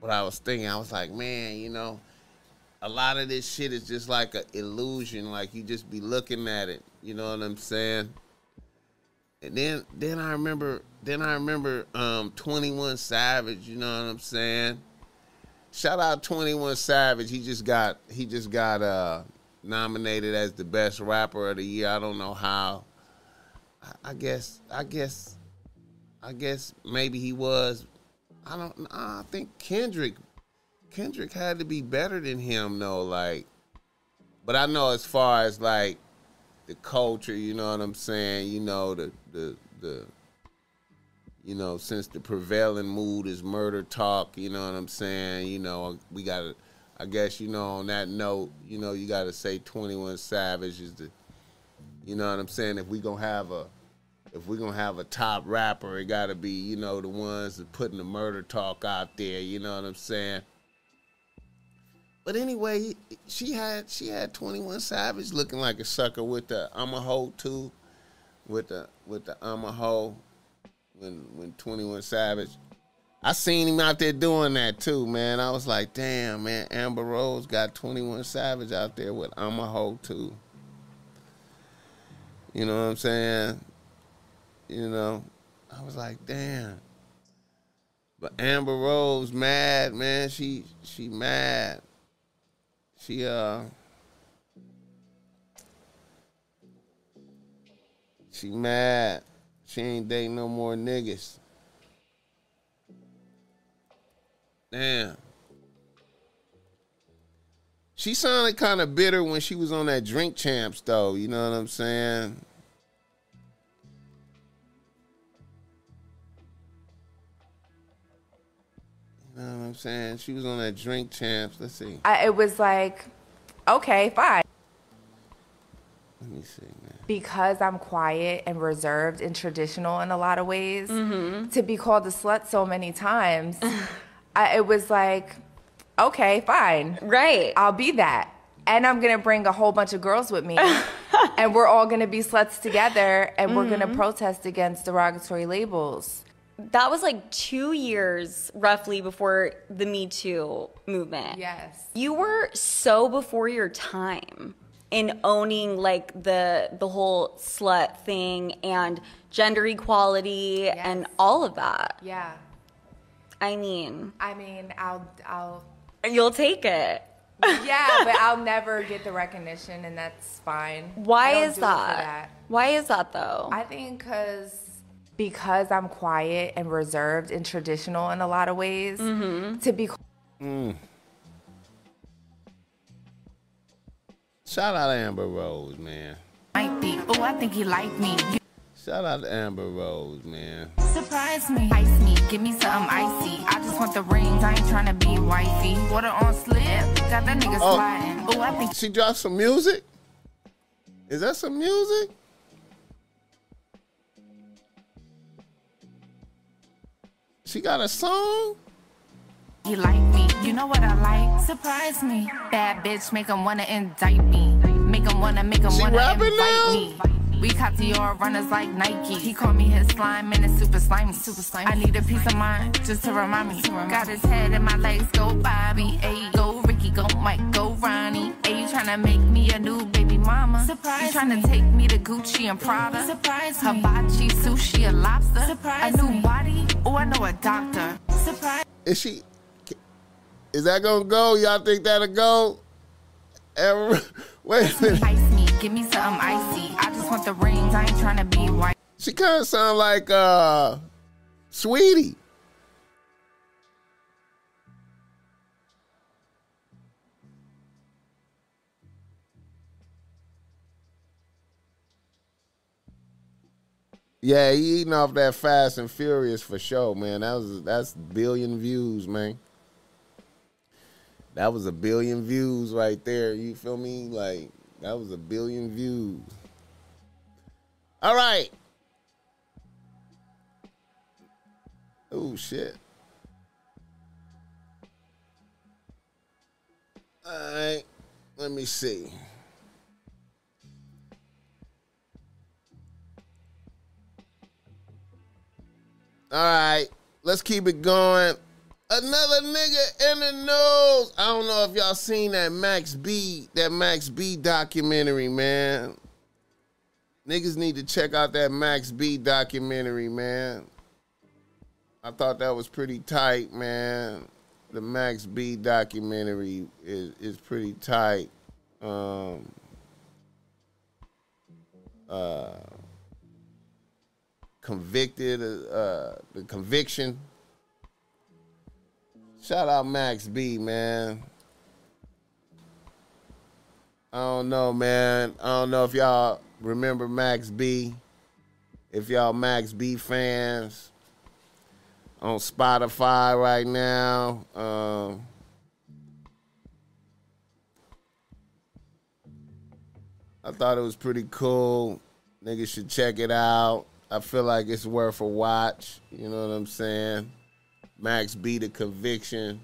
But I was thinking, I was like, man, you know, a lot of this shit is just like an illusion. Like you just be looking at it. You know what I'm saying? Then then I remember then I remember um 21 Savage, you know what I'm saying? Shout out 21 Savage. He just got he just got uh nominated as the best rapper of the year. I don't know how. I, I guess I guess I guess maybe he was. I don't I think Kendrick Kendrick had to be better than him though, like but I know as far as like the culture, you know what I'm saying? You know the the the you know since the prevailing mood is murder talk, you know what I'm saying? You know we got to I guess you know on that note, you know you got to say 21 Savage is the you know what I'm saying? If we going to have a if we're gonna have a top rapper, it gotta be, you know, the ones that putting the murder talk out there, you know what I'm saying? But anyway, she had she had 21 Savage looking like a sucker with the I'm a hoe too. With the with the I'm when when 21 Savage. I seen him out there doing that too, man. I was like, damn, man, Amber Rose got 21 Savage out there with I'm too. You know what I'm saying? You know, I was like, damn. But Amber Rose mad, man. She she mad. She uh She mad. She ain't dating no more niggas. Damn. She sounded kind of bitter when she was on that Drink Champs, though. You know what I'm saying? You know what I'm saying? She was on that Drink Champs. Let's see. I, it was like, okay, fine. Let me see. Because I'm quiet and reserved and traditional in a lot of ways, Mm-hmm. to be called a slut so many times, [laughs] I, it was like, okay, fine. Right. I'll be that. And I'm going to bring a whole bunch of girls with me. [laughs] and we're all going to be sluts together and we're going to protest against derogatory labels. That was like two years roughly before the Me Too movement. Yes. You were so before your time in owning like the the whole slut thing and gender equality and all of that. Yeah. I mean, I mean, I'll I'll you'll take it. yeah, [laughs] but I'll never get the recognition, and that's fine. Why is do it for that? Why is that though? I think because because I'm quiet and reserved and traditional in a lot of ways. Mm-hmm. To be Mm. Shout out to Amber Rose, man. Might be. Oh, I think he like me. Shout out to Amber Rose, man. Surprise me. Ice me. Give me something icy. I just want the rings. I ain't trying to be wifey. Water on slip. Got that nigga Oh. sliding. Oh, I think She dropped some music? Is that some music? She got a song? He like me. You know what I like? Surprise me. Bad bitch. Make him wanna indict me. Make him wanna, make him She wanna rapping invite now? me. We caught Dior runners like Nike. He called me his slime and it's super slimy. Super slimy. I need a piece of mind just to remind me. Got his head and my legs go Bobby. Ayy, go Ricky, go Mike, go Ronnie. Ayy, you tryna make me a new baby mama. Surprise you tryna take me to Gucci and Prada. Surprise Hibachi, sushi, and lobster. Surprise a new body. Oh, I know a doctor. Surprise. Is she is that gonna go? Y'all think that'll go? Ever [laughs] wait a minute. Ice me, give me something icy. I just want the rings. I ain't tryna be white. She kinda sound like uh Saweetie. Yeah, he eating off that Fast and Furious for sure, man. That was that's billion views, man. That was a billion views right there. You feel me? Like that was a billion views. All right. Oh shit. All right. Let me see. All right, let's keep it going. Another nigga in the news. I don't know if y'all seen that Max B, that Max B documentary, man. Niggas need to check out that Max B documentary, man. I thought that was pretty tight, man. The Max B documentary is is pretty tight. Um uh convicted uh the conviction shout out max b man i don't know man i don't know if y'all remember max b if y'all max b fans on spotify right now um I thought it was pretty cool. Niggas should check it out. I feel like it's worth a watch. You know what I'm saying? Max B the conviction.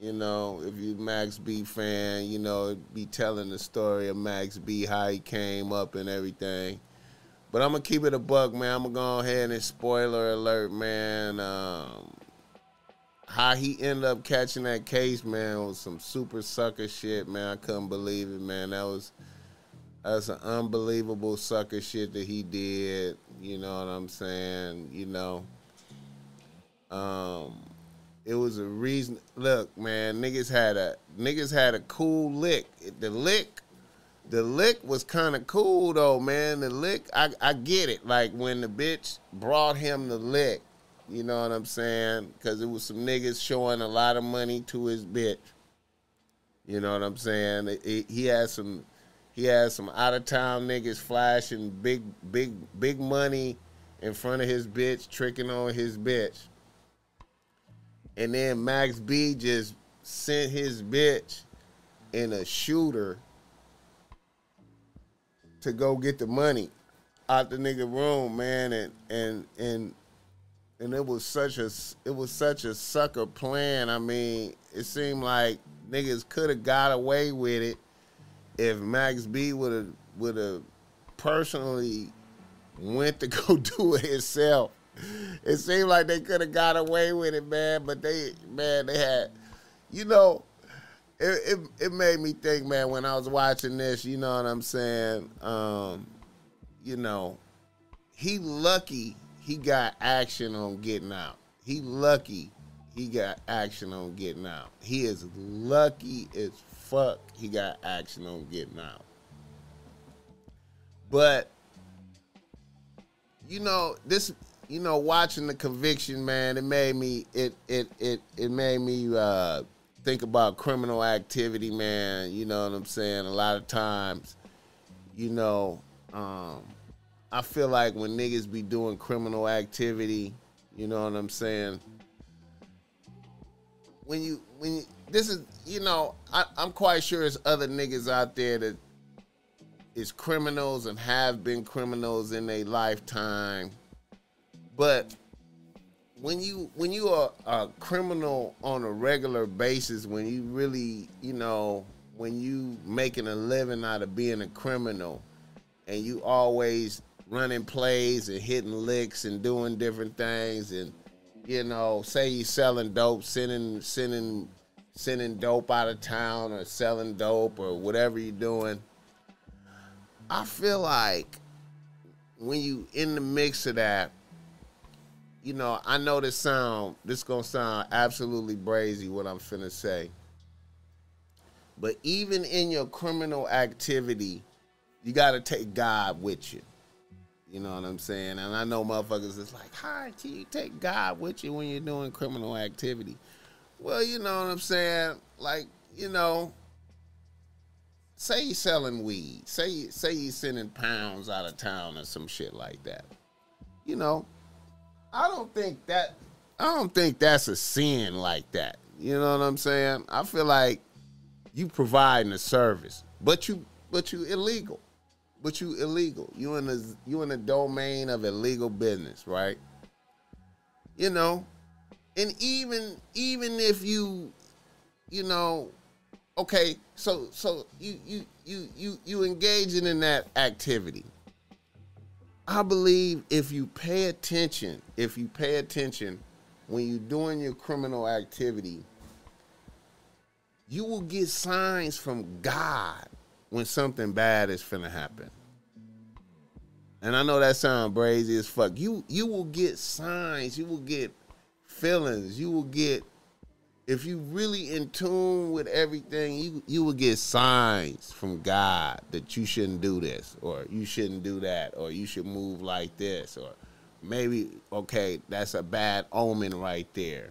You know, if you Max B fan, you know, be telling the story of Max B, how he came up and everything. But I'm gonna keep it a buck, man. I'm gonna go ahead and spoiler alert, man. Um, how he ended up catching that case, man, was some super sucker shit, man. I couldn't believe it, man. That was that's an unbelievable sucker shit that he did. You know what I'm saying? You know. Um it was a reason look, man, niggas had a niggas had a cool lick. The lick the lick was kind of cool though, man. The lick, I, I get it. Like when the bitch brought him the lick, you know what I'm saying? Because it was some niggas showing a lot of money to his bitch. You know what I'm saying? It- it- he had some, he had some out of town niggas flashing big, big, big money in front of his bitch, tricking on his bitch. And then Max B just sent his bitch in a shooter to go get the money out the nigga room, man, and and and and it was such a it was such a sucker plan. I mean, it seemed like niggas could have got away with it if Max B would have would have personally went to [laughs] go do it himself. [laughs] It seemed like they could have got away with it, man. But they, man, they had, you know, it, it it made me think, man, when I was watching this, you know what I'm saying? Um, you know, he lucky he got action on getting out. He lucky he got action on getting out. He is lucky as fuck he got action on getting out. But you know, this you know, watching the conviction, man, it made me it it it it made me uh think about criminal activity, man. You know what I'm saying? A lot of times, you know, um, I feel like when niggas be doing criminal activity, you know what I'm saying? When you when you, this is you know, I, I'm quite sure there's other niggas out there that is criminals and have been criminals in their lifetime. But when you when you are a criminal on a regular basis, when you really, you know, when you making a living out of being a criminal and you always running plays and hitting licks and doing different things and you know, say you selling dope, sending sending sending dope out of town or selling dope or whatever you're doing. I feel like when you in the mix of that, you know, I know this sound this gonna sound absolutely brazy what I'm finna say. But even in your criminal activity, you gotta take God with you. You know what I'm saying? And I know motherfuckers is like, how can you take God with you when you're doing criminal activity? Well, you know what I'm saying? Like, you know, say you selling weed. Say say you sending pounds out of town or some shit like that. You know, I don't think that I don't think that's a sin like that. You know what I'm saying? I feel like you providing a service, but you but you illegal. But you illegal. You in the you in the domain of illegal business, right? You know, and even even if you, you know, okay, so so you you you you you engaging in that activity. I believe if you pay attention, if you pay attention when you're doing your criminal activity, you will get signs from God when something bad is finna happen. And I know that sounds brazy as fuck. You you will get signs, you will get feelings, you will get if you really in tune with everything, you you will get signs from God that you shouldn't do this or you shouldn't do that or you should move like this or maybe okay, that's a bad omen right there.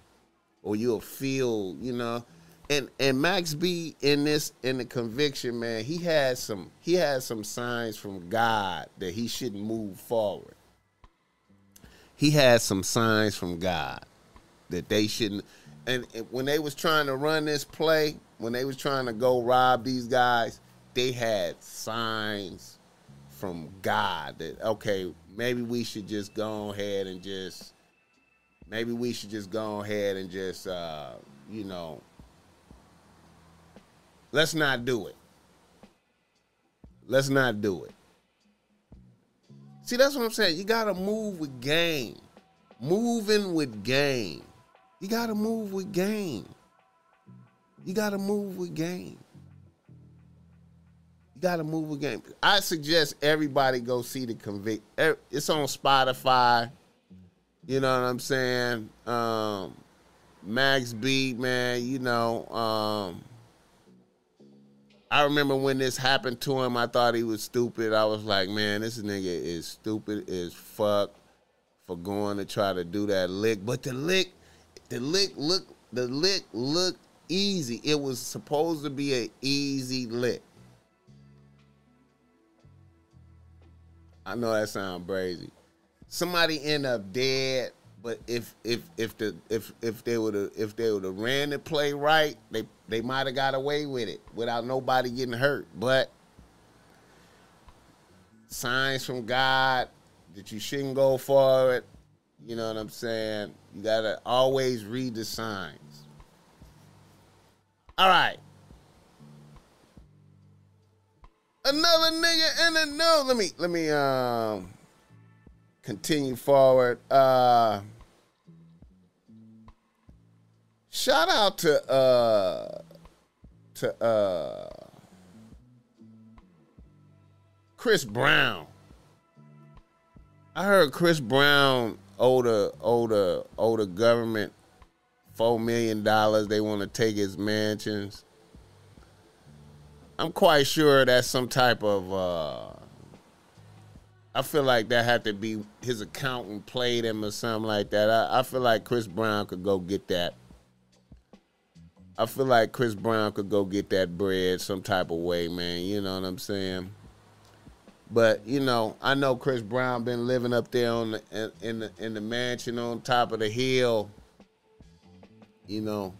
Or you'll feel, you know, and and Max B in this in the conviction, man, he had some he had some signs from God that he shouldn't move forward. He had some signs from God that they shouldn't. And, when they was trying to run this play, when they was trying to go rob these guys, they had signs from God that okay, maybe we should just go ahead and just maybe we should just go ahead and just uh, you know let's not do it. Let's not do it. See, that's what I'm saying. You gotta move with game. Moving with game. You gotta move with game. You gotta move with game. You gotta move with game. I suggest everybody go see the convict. It's on Spotify. You know what I'm saying? Um, Max B, man. You know, um, I remember when this happened to him. I thought he was stupid. I was like, man, this nigga is stupid as fuck for going to try to do that lick. But the lick, the lick look, the lick looked easy. It was supposed to be an easy lick. I know that sounds crazy. Somebody end up dead, but if if if the if if they would have if they would have ran the play right, they they might have got away with it without nobody getting hurt. But signs from God that you shouldn't go for it. You know what I'm saying? You gotta always read the signs. All right. Another nigga in the no. Let me let me um continue forward. Uh shout out to uh to uh Chris Brown. I heard Chris Brown the owed the government four million dollars. They want to take his mansions. I'm quite sure that's some type of. uh I feel like that had to be his accountant played him or something like that. I, I feel like Chris Brown could go get that. I feel like Chris Brown could go get that bread some type of way, man. You know what I'm saying? But you know, I know Chris Brown been living up there on the, in, the in the mansion on top of the hill. You know,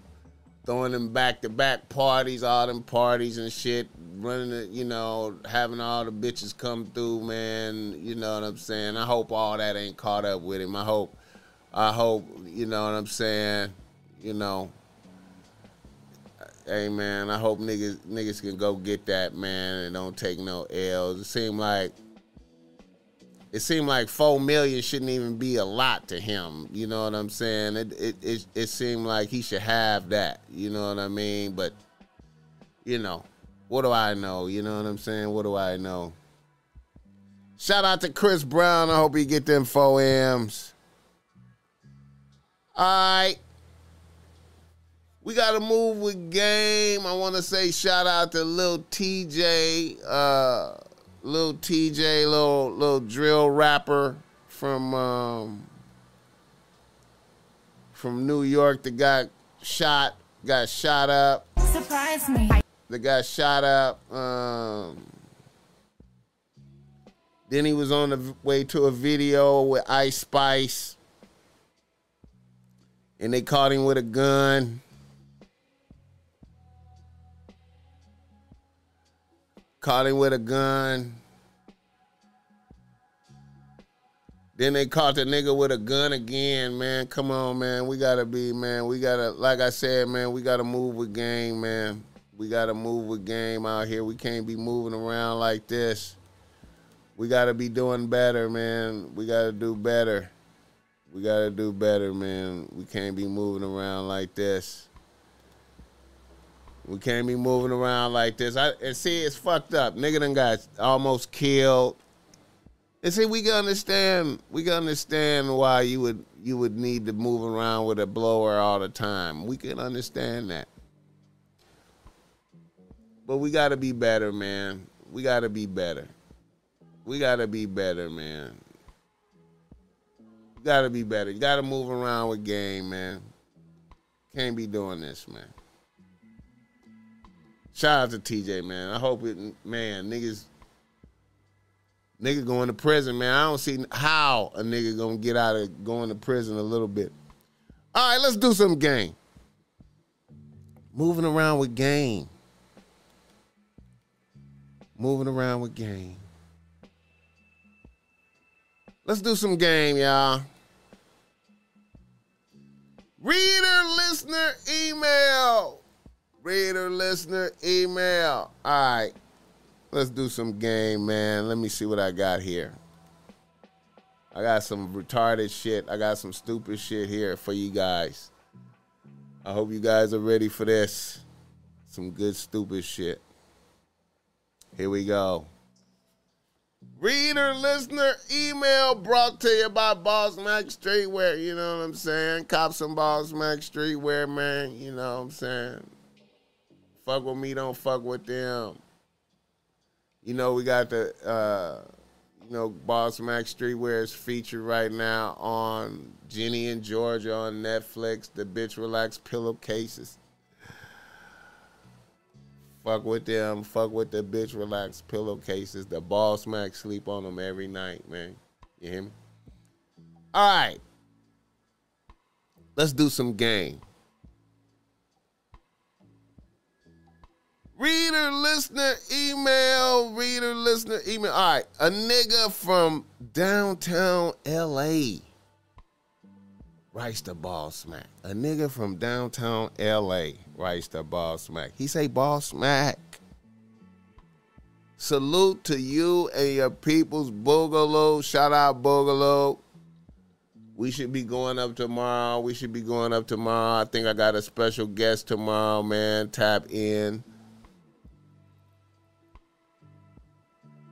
throwing them back to back parties, all them parties and shit, running it, you know, having all the bitches come through, man. You know what I'm saying? I hope all that ain't caught up with him. I hope, I hope, you know what I'm saying? You know, hey man, I hope niggas niggas can go get that man and don't take no L's. It seemed like it seemed like four million shouldn't even be a lot to him. You know what I'm saying? It it it, it seemed like he should have that. You know what I mean? But you know, what do I know? You know what I'm saying? What do I know? Shout out to Chris Brown. I hope he get them four M's. All right. We gotta move with game. I want to say shout out to Lil Tjay, uh, Lil Tjay, little little drill rapper from um, from New York that got shot, got shot up. Surprise me. That got shot up. Um, then he was on the way to a video with Ice Spice, and they caught him with a gun. Caught him with a gun. Then they caught the nigga with a gun again, man. Come on, man. We gotta be, man. We gotta, like I said, man, we gotta move with game, man. We gotta move with game out here. We can't be moving around like this. We gotta be doing better, man. We gotta do better. We gotta do better, man. We can't be moving around like this. We can't be moving around like this. I and see it's fucked up. Nigga done got almost killed. And see, we can understand. We can understand why you would you would need to move around with a blower all the time. We can understand that. But we got to be better, man. We got to be better. We got to be better, man. You got to be better. You got to move around with game, man. Can't be doing this, man. Shout out to Tjay, man. I hope it, man, niggas, nigga going to prison, man. I don't see how a nigga gonna get out of going to prison a little bit. All right, let's do some game. Moving around with game. Moving around with game. Let's do some game, y'all. Reader, listener, email. Reader, listener, email. All right. Let's do some game, man. Let me see what I got here. I got some retarded shit. I got some stupid shit here for you guys. I hope you guys are ready for this. Some good stupid shit. Here we go. Reader, listener, email brought to you by Boss Mac Streetwear. You know what I'm saying? Cops and Boss Mac Streetwear, man. You know what I'm saying? Fuck with me, don't fuck with them. You know, we got the, uh, you know, Boss Mac Streetwear is featured right now on Ginny and Georgia on Netflix, the Bitch Relax pillowcases. Fuck with them. Fuck with the bitch relax pillowcases. The Boss Mac sleep on them every night, man. You hear me? All right. Let's do some game. Reader, listener, email, reader, listener, email. All right. A nigga from downtown LA writes the Boss Mac. A nigga from downtown LA writes the Boss Mac. He say Boss Mac. Salute to you and your people's Boogaloo. Shout out Boogaloo. We should be going up tomorrow. We should be going up tomorrow. I think I got a special guest tomorrow, man. Tap in.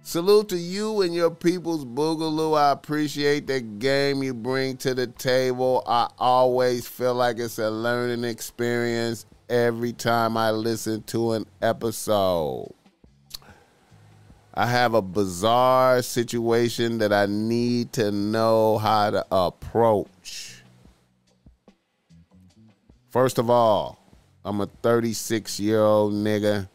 Salute to you and your people's boogaloo. I appreciate the game you bring to the table. I always feel like it's a learning experience every time I listen to an episode. I have a bizarre situation that I need to know how to approach. First of all, I'm a 36 year old nigga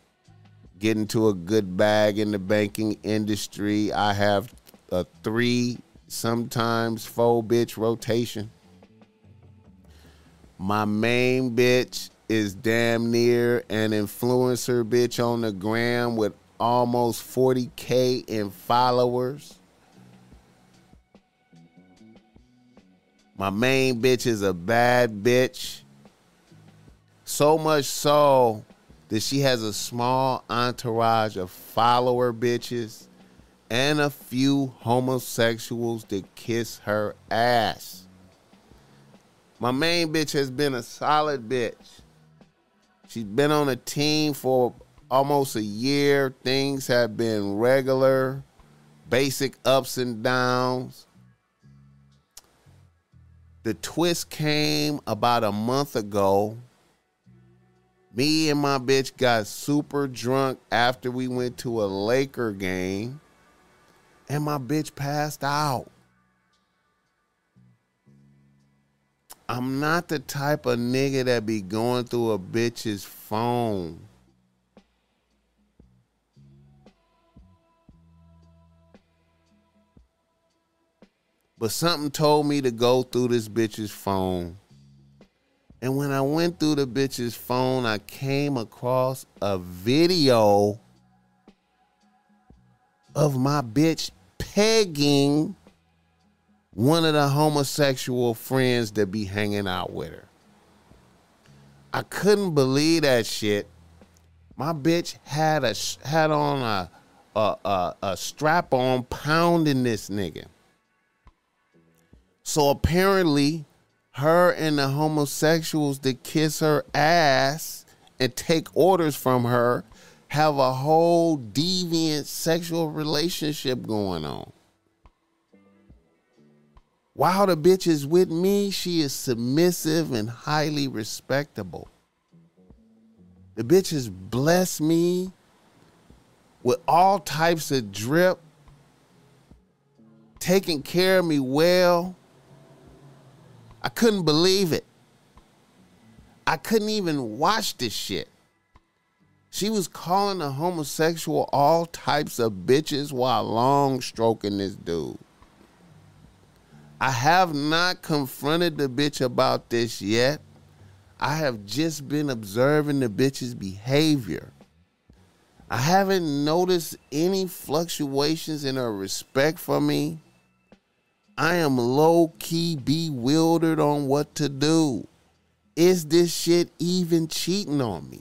getting to a good bag in the banking industry. I have a three, sometimes four bitch rotation. My main bitch is damn near an influencer bitch on the gram with almost 40k in followers. My main bitch is a bad bitch. So much so that she has a small entourage of follower bitches and a few homosexuals that kiss her ass. My main bitch has been a solid bitch. She's been on a team for almost a year. Things have been regular, basic ups and downs. The twist came about a month ago me and my bitch got super drunk after we went to a Laker game, and my bitch passed out. I'm not the type of nigga that be going through a bitch's phone. But something told me to go through this bitch's phone. And when I went through the bitch's phone, I came across a video of my bitch pegging one of the homosexual friends that be hanging out with her. I couldn't believe that shit. My bitch had a had on a a, a, a strap on pounding this nigga. So apparently her and the homosexuals that kiss her ass and take orders from her have a whole deviant sexual relationship going on. While the bitch is with me, she is submissive and highly respectable. The bitch has blessed me with all types of drip, taking care of me well I couldn't believe it. I couldn't even watch this shit. She was calling a homosexual all types of bitches while long stroking this dude. I have not confronted the bitch about this yet. I have just been observing the bitch's behavior. I haven't noticed any fluctuations in her respect for me I am low key bewildered on what to do. Is this shit even cheating on me?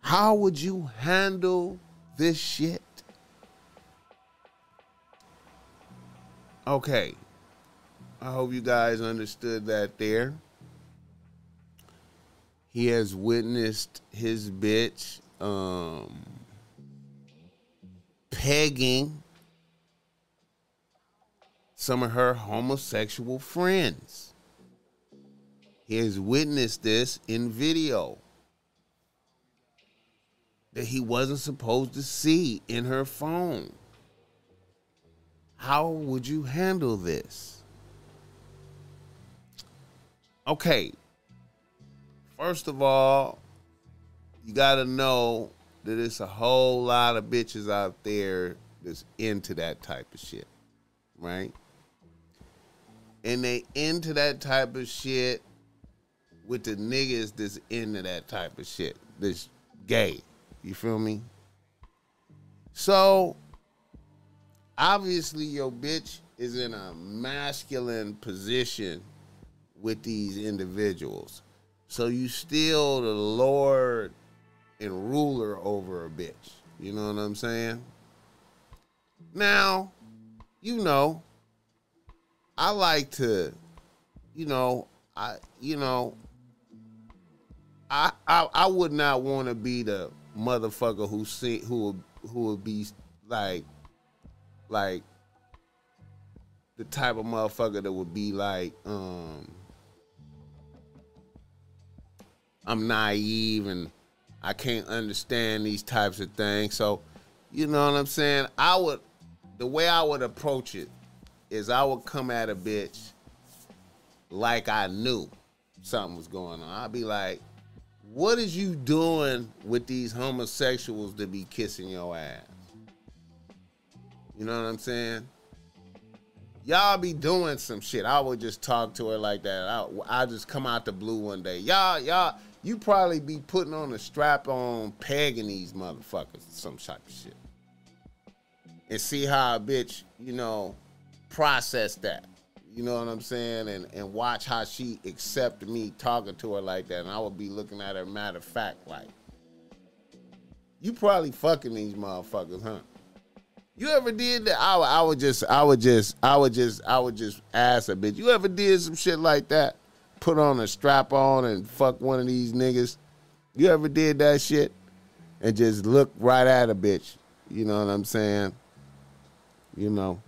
How would you handle this shit? Okay. I hope you guys understood that there. he has witnessed his bitch um, pegging some of her homosexual friends. He has witnessed this in video that he wasn't supposed to see in her phone. How would you handle this? Okay. First of all, you got to know that it's a whole lot of bitches out there that's into that type of shit, right? And they into that type of shit with the niggas that's into that type of shit, that's gay. You feel me? So, obviously, your bitch is in a masculine position with these individuals. So you still the lord and ruler over a bitch. You know what I'm saying? Now, you know, I like to, you know, I you know, I I, I would not want to be the motherfucker who see who who would be like like the type of motherfucker that would be like um I'm naive and I can't understand these types of things. So, you know what I'm saying? I would the way I would approach it is I would come at a bitch like I knew something was going on. I'd be like, what is you doing with these homosexuals to be kissing your ass? You know what I'm saying? Y'all be doing some shit. I would just talk to her like that. I I just come out the blue one day. Y'all y'all you probably be putting on a strap on pegging these motherfuckers some type of shit. And see how a bitch, you know, process that. You know what I'm saying? And and watch how she accept me talking to her like that. And I would be looking at her matter of fact like, you probably fucking these motherfuckers, huh? You ever did that? I, I would just, I would just, I would just, I would just ask a bitch. You ever did some shit like that? Put on a strap on and fuck one of these niggas. You ever did that shit? And just look right at a bitch. You know what I'm saying? You know.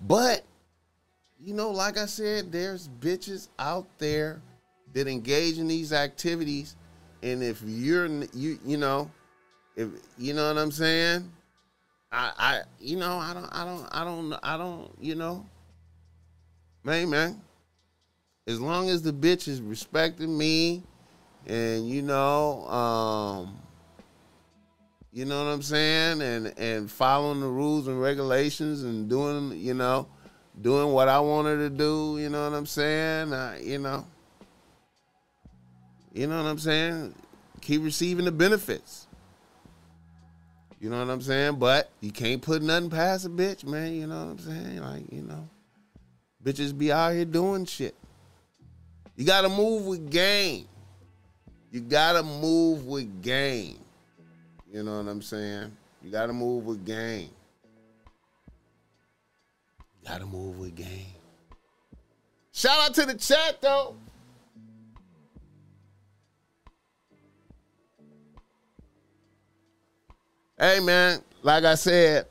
But, you know, like I said, there's bitches out there that engage in these activities. And if you're, you, you know, if, you know what I'm saying? I, I, you know, I don't, I don't, I don't, I don't, you know, man, man. As long as the bitch is respecting me, and you know, um, you know what I'm saying, and and following the rules and regulations, and doing, you know, doing what I wanted to do. You know what I'm saying? Uh, you know, you know what I'm saying. Keep receiving the benefits. You know what I'm saying? But you can't put nothing past a bitch, man. You know what I'm saying? Like, you know, bitches be out here doing shit. You gotta move with game. You gotta move with game. You know what I'm saying? You gotta move with game. You gotta move with game. Shout out to the chat though. Hey man, like I said,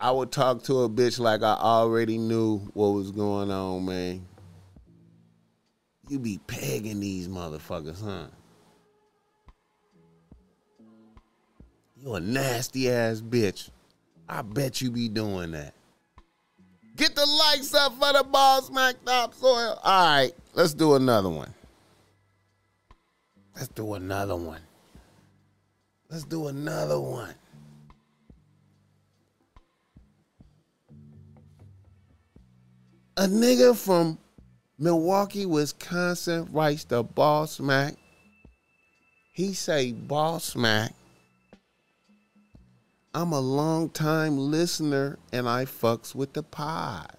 I would talk to a bitch like I already knew what was going on, man. You be pegging these motherfuckers, huh? You a nasty ass bitch. I bet you be doing that. Get the likes up for the Boss Mac topsoil. All right, let's do another one. Let's do another one. Let's do another one. A nigga from Milwaukee, Wisconsin writes the Boss Mac. He say Boss Mac. I'm a long time listener and I fucks with the pod.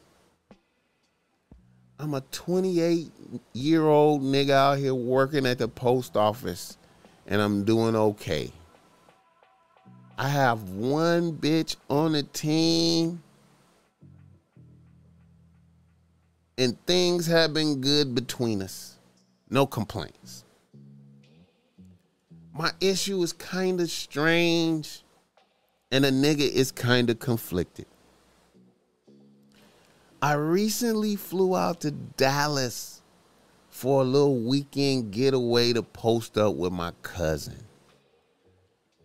I'm a 28 year old nigga out here working at the post office and I'm doing okay. I have one bitch on the team and things have been good between us. No complaints. My issue is kind of strange, and a nigga is kind of conflicted. I recently flew out to Dallas for a little weekend getaway to post up with my cousin.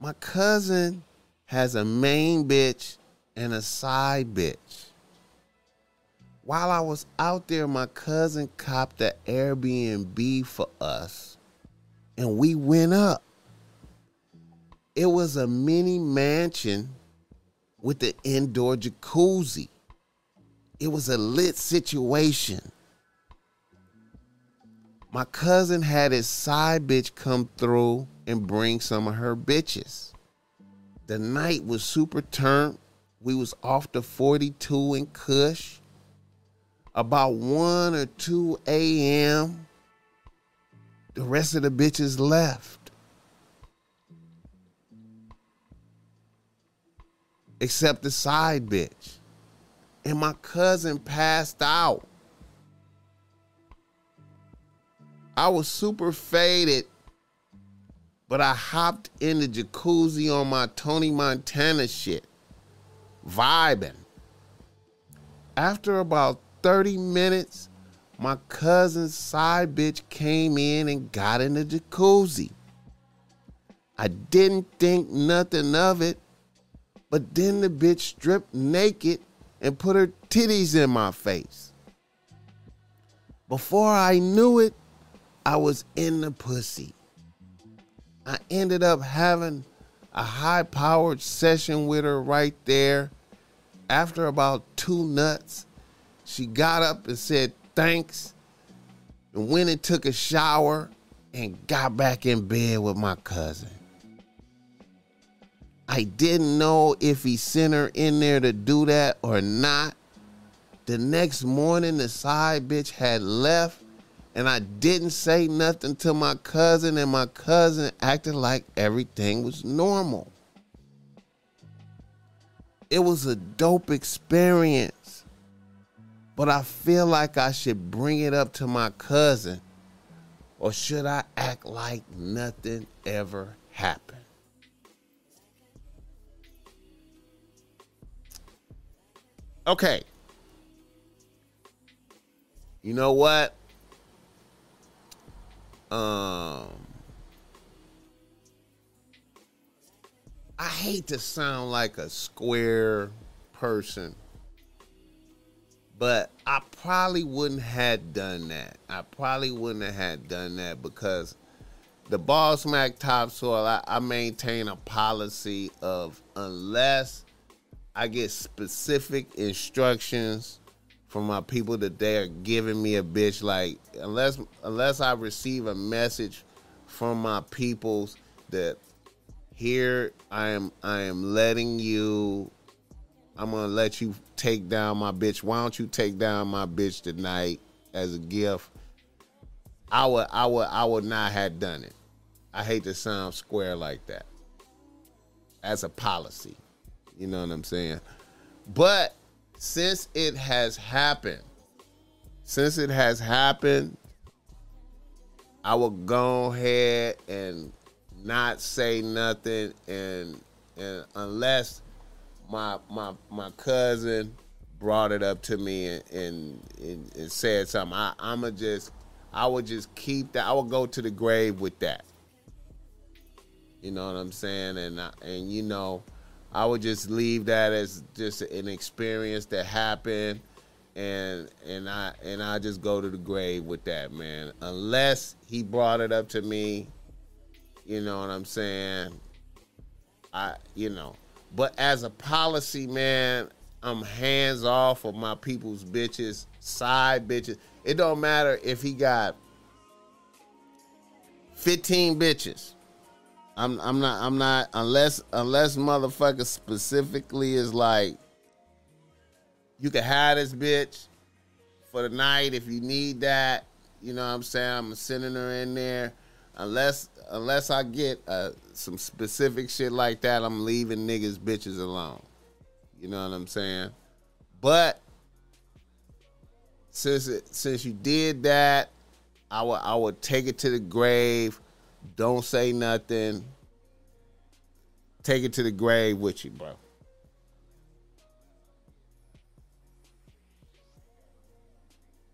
My cousin has a main bitch and a side bitch. While I was out there, my cousin copped the Airbnb for us, and we went up. It was a mini mansion with an indoor jacuzzi. It was a lit situation. My cousin had his side bitch come through and bring some of her bitches. The night was super turned. We was off the 42 in Kush. About 1 or 2 a.m., the rest of the bitches left. Except the side bitch. And my cousin passed out. I was super faded, but I hopped in the jacuzzi on my Tony Montana shit, vibing. After about 30 minutes, my cousin's side bitch came in and got in the jacuzzi. I didn't think nothing of it, but then the bitch stripped naked and put her titties in my face. Before I knew it, I was in the pussy. I ended up having a high powered session with her right there. After about two nuts, she got up and said thanks and went and took a shower and got back in bed with my cousin. I didn't know if he sent her in there to do that or not. The next morning, the side bitch had left, and I didn't say nothing to my cousin, and my cousin acted like everything was normal. It was a dope experience, but I feel like I should bring it up to my cousin, or should I act like nothing ever happened? Okay. You know what? Um I hate to sound like a square person, but I probably wouldn't have done that. I probably wouldn't have had done that because the Boss Mac topsoil, I, I maintain a policy of unless I get specific instructions from my people that they are giving me a bitch. Like unless unless I receive a message from my peoples that here I am I am letting you I'm gonna let you take down my bitch. Why don't you take down my bitch tonight as a gift? I would I would I would not have done it. I hate to sound square like that. As a policy. You know what I'm saying? But since it has happened, since it has happened, I will go ahead and not say nothing and and unless my my my cousin brought it up to me and and, and, said something, I, I'ma just I would just keep that. I would go to the grave with that. You know what I'm saying? And I, and you know, I would just leave that as just an experience that happened, and and I and I just go to the grave with that man. Unless he brought it up to me, you know what I'm saying? I you know, but as a policy, man, I'm hands off of my people's bitches, side bitches. It don't matter if he got 15 bitches. I'm I'm not I'm not unless unless motherfucker specifically is like you can have this bitch for the night if you need that. You know what I'm saying? I'm sending her in there. Unless unless I get uh, some specific shit like that, I'm leaving niggas bitches alone. You know what I'm saying? But since it, since you did that, I would I would take it to the grave. Don't say nothing. Take it to the grave with you, bro.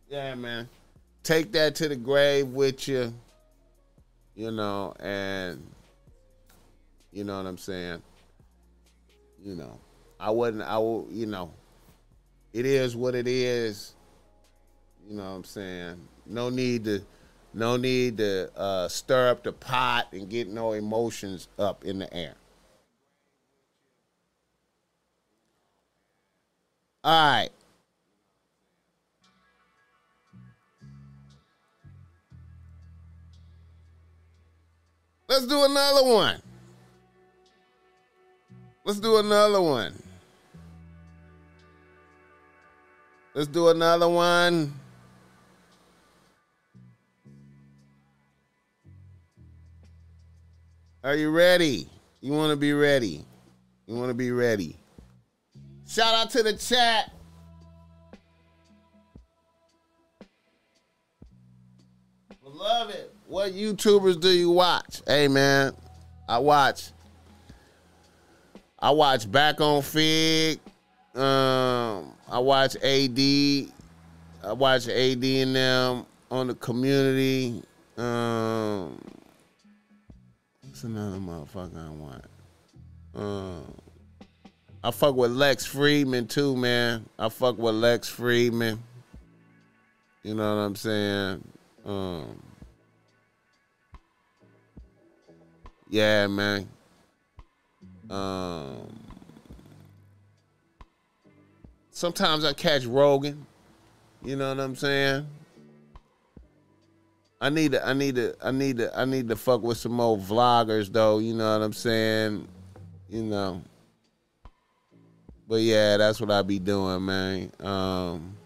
Yeah, man. Take that to the grave with you. You know, and you know what I'm saying? You know. I wouldn't I will, you know. It is what it is. You know what I'm saying? No need to no need to uh, stir up the pot and get no emotions up in the air. All right. Let's do another one. Let's do another one. Let's do another one. Are you ready? You want to be ready? You want to be ready? Shout out to the chat. Beloved, what YouTubers do you watch? Hey man, I watch. I watch Back on Fig. Um, I watch AD. I watch AD and them on the community. Um, what's another motherfucker I want? Um, I fuck with Lex Fridman too, man. I fuck with Lex Fridman. You know what I'm saying? Um, yeah, man. Um, sometimes I catch Rogan. You know what I'm saying? I need to, I need to, I need to, I need to fuck with some more vloggers though. You know what I'm saying? You know. But yeah, that's what I be doing, man. Um,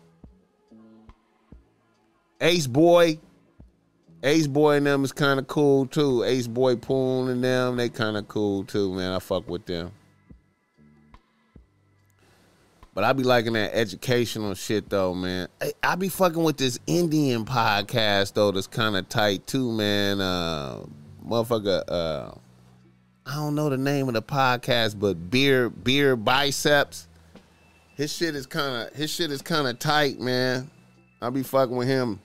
Ace Boy, Ace Boy and them is kind of cool too. Ace Boy Poon and them, they kind of cool too, man. I fuck with them. But I be liking that educational shit though, man. I, I be fucking with this Indian podcast though that's kind of tight too, man. Uh, motherfucker, uh, I don't know the name of the podcast, but beer BeerBiceps. His shit is kind of his shit is kind of tight, man. I be fucking with him.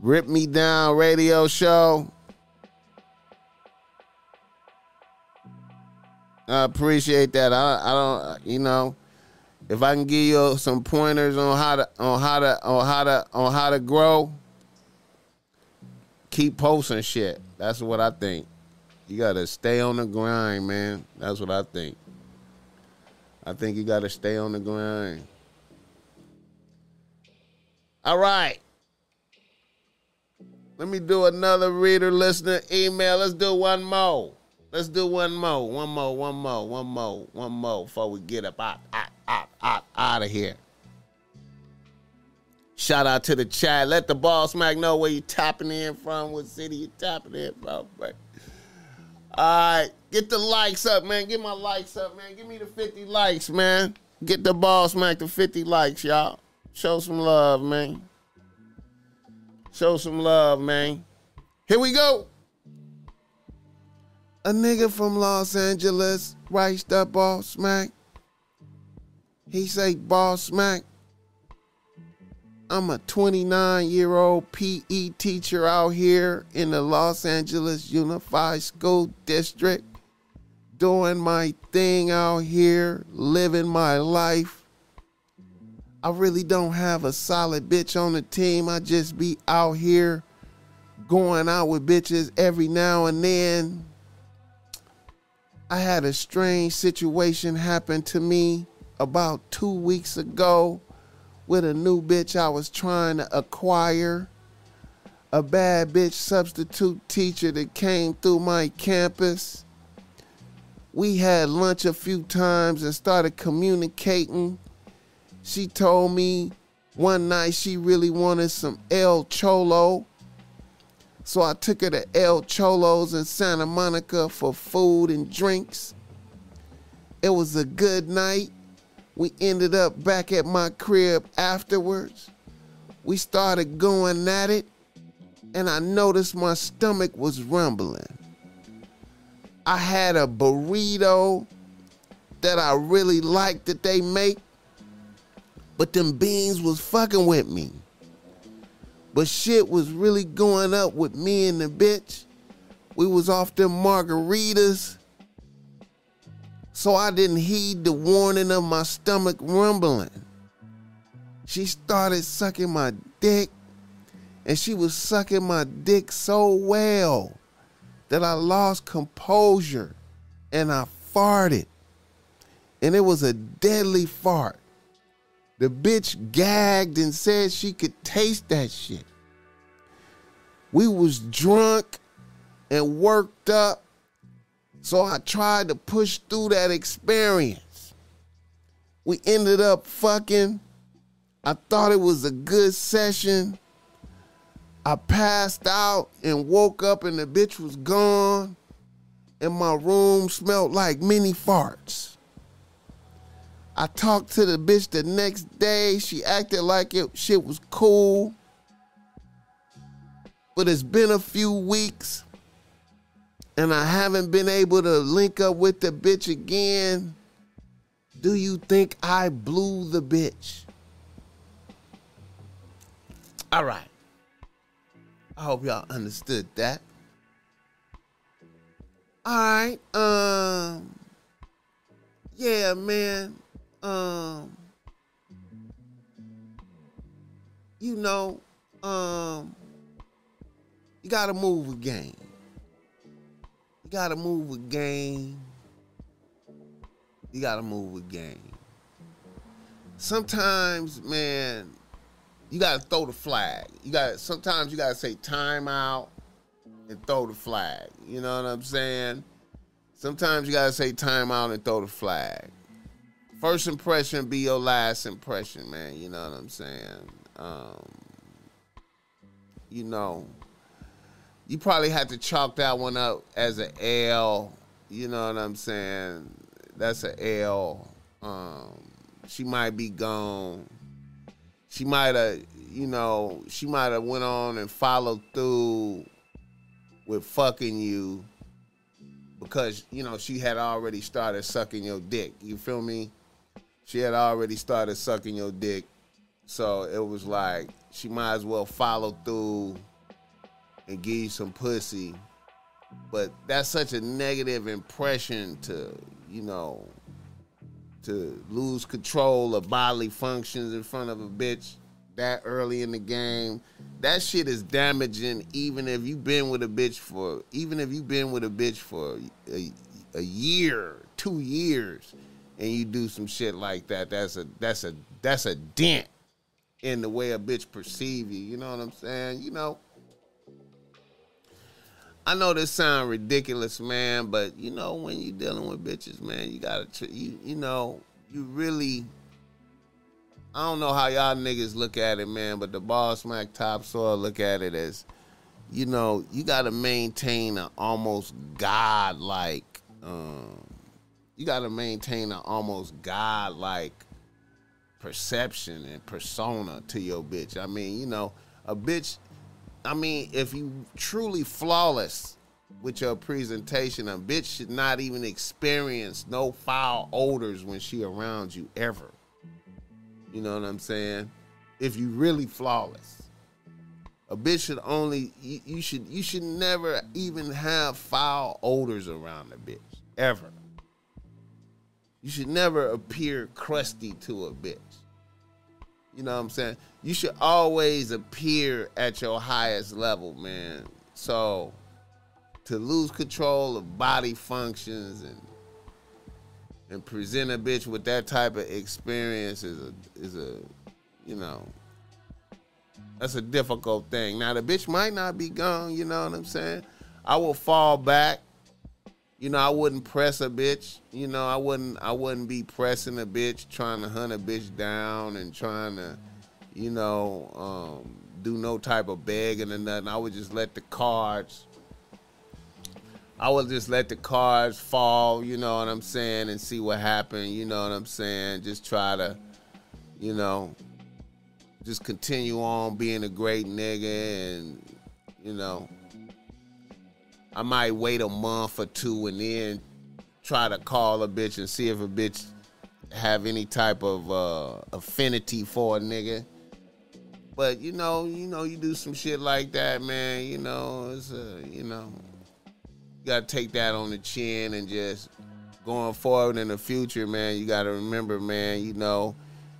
Rip Me Down radio show. I appreciate that. I, I don't, you know, if I can give you some pointers on how to, on how to, on how to, on how to grow, keep posting shit. That's what I think. You gotta stay on the grind, man. That's what I think. I think you gotta stay on the grind. All right. Let me do another reader, listener, email. Let's do one more. Let's do one more. One more, one more, one more, one more before we get up out, out, out, out, out of here. Shout out to the chat. Let the Boss Mac know where you tapping in from, what city you tapping in from. All right, get the likes up, man. Get my likes up, man. Give me the 50 likes, man. Get the Boss Mac to 50 likes, y'all. Show some love, man. Show some love, man. Here we go. A nigga from Los Angeles writes the Boss Mac. He say Boss Mac. I'm a 29 year old PE teacher out here in the Los Angeles Unified School District, doing my thing out here, living my life. I really don't have a solid bitch on the team. I just be out here going out with bitches every now and then. I had a strange situation happen to me about two weeks ago with a new bitch I was trying to acquire. A bad bitch substitute teacher that came through my campus. We had lunch a few times and started communicating. She told me one night she really wanted some El Cholo. So I took her to El Cholo's in Santa Monica for food and drinks. it was a good night. We ended up back at my crib afterwards. We started going at it, and I noticed my stomach was rumbling. I had a burrito that I really liked that they make, but them beans was fucking with me. But shit was really going up with me and the bitch. We was off them margaritas. So I didn't heed the warning of my stomach rumbling. She started sucking my dick, and she was sucking my dick so well that I lost composure and I farted. And it was a deadly fart. The bitch gagged and said she could taste that shit. We was drunk and worked up, so I tried to push through that experience. We ended up fucking. I thought it was a good session. I passed out and woke up and the bitch was gone. And my room smelled like mini farts. I talked to the bitch the next day. She acted like it shit was cool. But it's been a few weeks and I haven't been able to link up with the bitch again. Do you think I blew the bitch? All right. I hope y'all understood that. All right. Um yeah, man. Um you know, um you got to move a game. You got to move a game. You got to move a game. Sometimes, man, you got to throw the flag. You gotta sometimes you got to say timeout and throw the flag. You know what I'm saying? Sometimes you got to say timeout and throw the flag. First impression be your last impression, man. You know what I'm saying? Um, you know, you probably had to chalk that one up as an L. You know what I'm saying? That's an L. Um, she might be gone. She might have, you know, she might have went on and followed through with fucking you because you know she had already started sucking your dick. You feel me? She had already started sucking your dick, so it was like she might as well follow through and give you some pussy. But that's such a negative impression to, you know, to lose control of bodily functions in front of a bitch that early in the game. That shit is damaging even if you've been with a bitch for even if you've been with a bitch for a, a year, 2 years and you do some shit like that. That's a that's a that's a dent in the way a bitch perceive you. You know what I'm saying? You know, I know this sound ridiculous, man, but you know when you dealing with bitches, man, you gotta you you know you really. I don't know how y'all niggas look at it, man, but the Boss Mac topsoil look at it as, you know, you gotta maintain an almost godlike, um, you gotta maintain an almost godlike perception and persona to your bitch. I mean, you know, a bitch I mean, if you truly flawless with your presentation, a bitch should not even experience no foul odors when she around you ever. You know what I'm saying? If you really flawless. A bitch should only you, you should you should never even have foul odors around a bitch. Ever. You should never appear crusty to a bitch. You know what I'm saying? You should always appear at your highest level, man. So to lose control of body functions and and present a bitch with that type of experience is a is a you know that's a difficult thing. Now the bitch might not be gone, you know what I'm saying? I will fall back. You know, I wouldn't press a bitch. You know, I wouldn't I wouldn't be pressing a bitch, trying to hunt a bitch down and trying to, you know, um, do no type of begging or nothing. I would just let the cards I would just let the cards fall, you know what I'm saying, and see what happened, you know what I'm saying? Just try to, you know, just continue on being a great nigga and, you know, I might wait a month or two and then try to call a bitch and see if a bitch have any type of uh, affinity for a nigga. But you know, you know, you do some shit like that, man. You know, it's uh, you know, you gotta take that on the chin and just going forward in the future, man. You gotta remember, man. You know,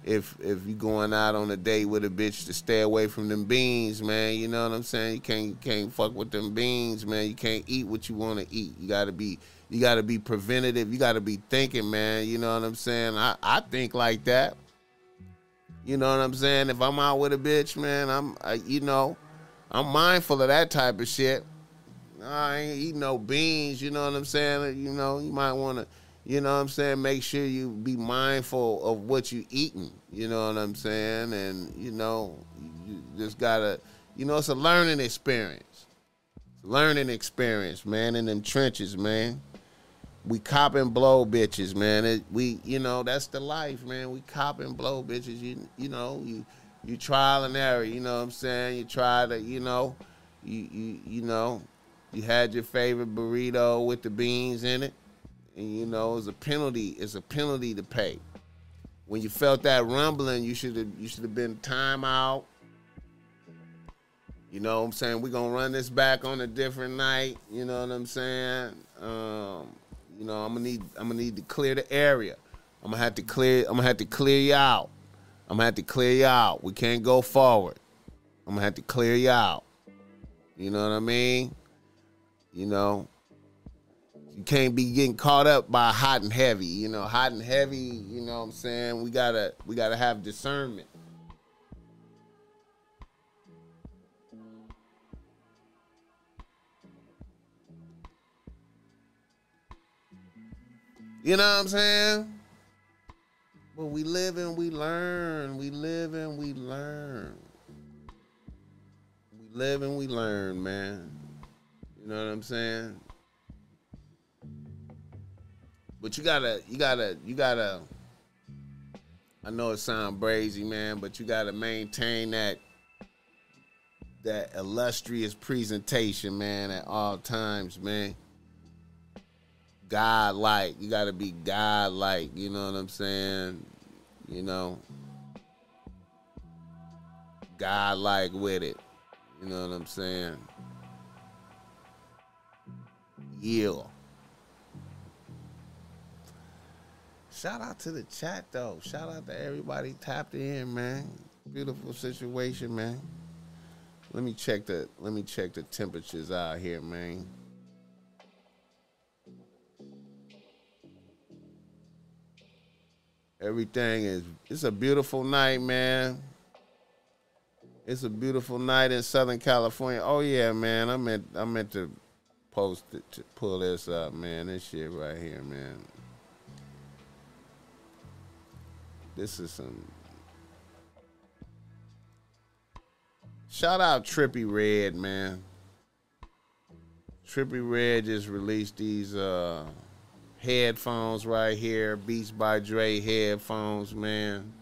if if you going out on a date with a bitch, to stay away from them beans, man. You know what I'm saying? You can't you can't fuck with them beans, man. You can't eat what you want to eat. You gotta be you gotta be preventative. You gotta be thinking, man. You know what I'm saying? I I think like that. You know what I'm saying? If I'm out with a bitch, man, I'm, I, you know, I'm mindful of that type of shit. I ain't eating no beans. You know what I'm saying? You know, you might want to, you know what I'm saying? Make sure you be mindful of what you eating. You know what I'm saying? And you know, you just gotta, you know, it's a learning experience. Learning experience, man, in them trenches, man we cop and blow bitches, man. It, we, you know, that's the life, man. We cop and blow bitches. You, you know, you, you trial and error. You know what I'm saying? You try to, you know, you, you, you know, you had your favorite burrito with the beans in it, and you know, it's a penalty. It's a penalty to pay. When you felt that rumbling, you should have, you should have been timeout. You know what I'm saying? We're gonna run this back on a different night. You know what I'm saying? Um, you know, I'm gonna need I'm gonna need to clear the area. I'm gonna have to clear I'm gonna have to clear you out. I'm gonna have to clear you out. We can't go forward. I'm gonna have to clear you out. You know what I mean? You know, you can't be getting caught up by hot and heavy. You know, hot and heavy. You know what I'm saying? We gotta we gotta have discernment. You know what I'm saying? But we live and we learn. We live and we learn. We live and we learn, man. You know what I'm saying? But you gotta, you gotta, you gotta. I know it sounds brazy, man, but you gotta maintain that that illustrious presentation, man, at all times, man. God like. You gotta be God like. You know what I'm saying? You know, God like with it. You know what I'm saying? Yeah. Shout out to the chat though. Shout out to everybody tapped in, man. Beautiful situation, man. Let me check the let me check the temperatures out here, man. Everything is it's a beautiful night, man. It's a beautiful night in Southern California. Oh yeah, man. I meant I meant to post it to pull this up, man. This shit right here, man. This is some Shout out Trippie Redd, man. Trippie Redd just released these uh headphones right here, Beats by Dre headphones, man,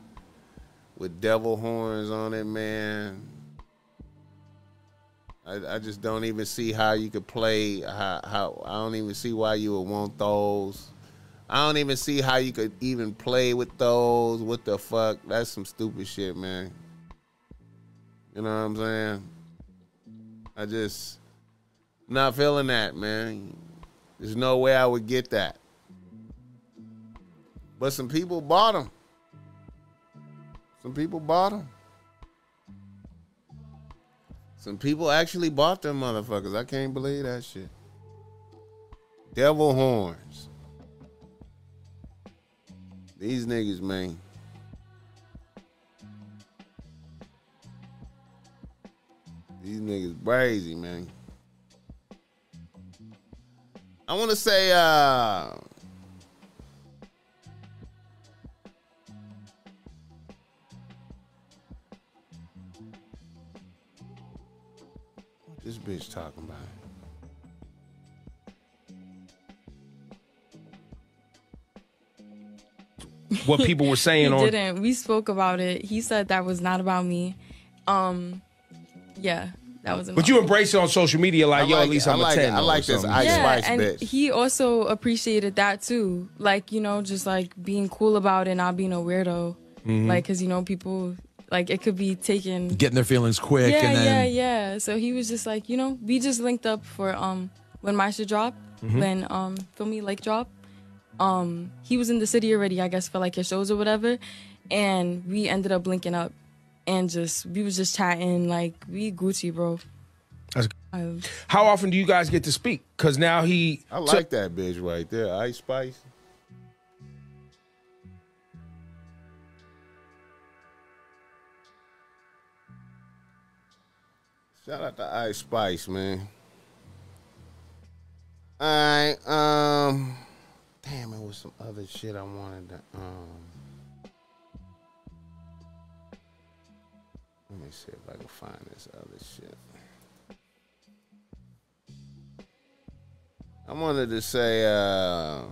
with devil horns on it, man. I, I just don't even see how you could play. How, how I don't even see why you would want those. I don't even see how you could even play with those. What the fuck? That's some stupid shit, man. You know what I'm saying? I just not feeling that, man. There's no way I would get that. But some people bought them. Some people bought them. Some people actually bought them motherfuckers. I can't believe that shit. Devil horns. These niggas, man. These niggas crazy, man. I want to say, uh, what this bitch talking about? What people were saying [laughs] he on. didn't. We spoke about it. He said that was not about me. Um, yeah, that was. But you embrace it on social media, like, I yo, at least it. I I'm like a 10. I like this something. Ice yeah, Spice and bitch. he also appreciated that too. Like you know, just like being cool about it, not being a weirdo. Mhm. Like, cause you know, people like it could be taken. Getting their feelings quick yeah, and then yeah, yeah. So he was just like, you know, we just linked up for um when my shit dropped, Mhm. when um Feel Me Lake dropped. Um, he was in the city already, I guess, for like his shows or whatever, and we ended up linking up, and just we was just chatting like we Gucci, bro. That's- Um, How often do you guys get to speak? Because now he. I like that bitch right there, Ice Spice. Shout out to Ice Spice, man. Alright, um damn it was some other shit I wanted to um let me see if I can find this other shit. I wanted to say uh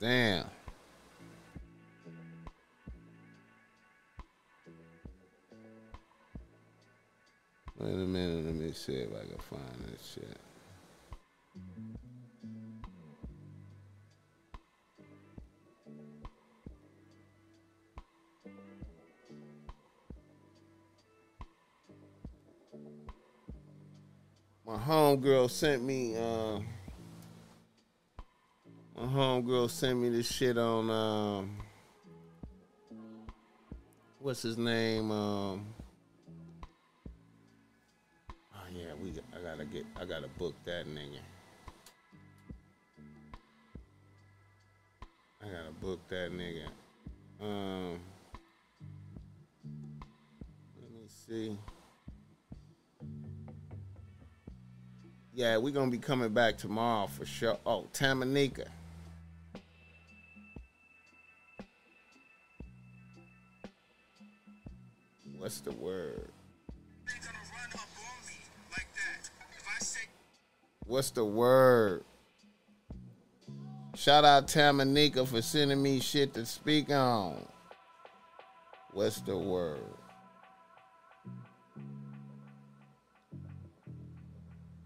Damn. Wait a minute, let me see if I can find this shit. My homegirl sent me uh my homegirl sent me this shit on um what's his name? Um Oh yeah, we I gotta get I gotta book that nigga. I gotta book that nigga. Um let me see. Yeah, we're gonna be coming back tomorrow for sure. Oh, Tamanika. What's the word? What's the word? Shout out Tamanika for sending me shit to speak on. What's the word?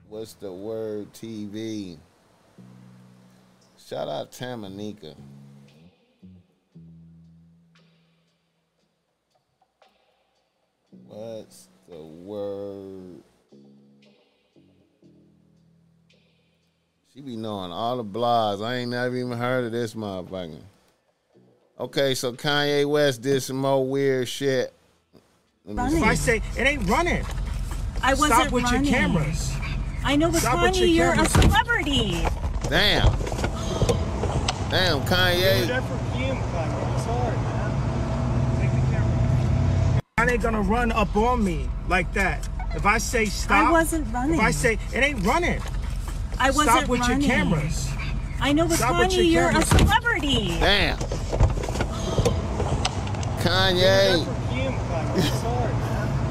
What's the word TV? Shout out Tamanika. All. I ain't never even heard of this motherfucker. Okay, so Kanye West did some more weird shit. Let me If. I say it ain't running, I wasn't stop with running. your cameras. I know, but Stop with your Kanye, you're a celebrity. Damn. Damn, Kanye. I ain't gonna run up on me like that. If I say stop, I wasn't running. If I say it ain't running, I wasn't running stop with running. your cameras. I know, but Stop Kanye, you're a celebrity. Damn. Kanye.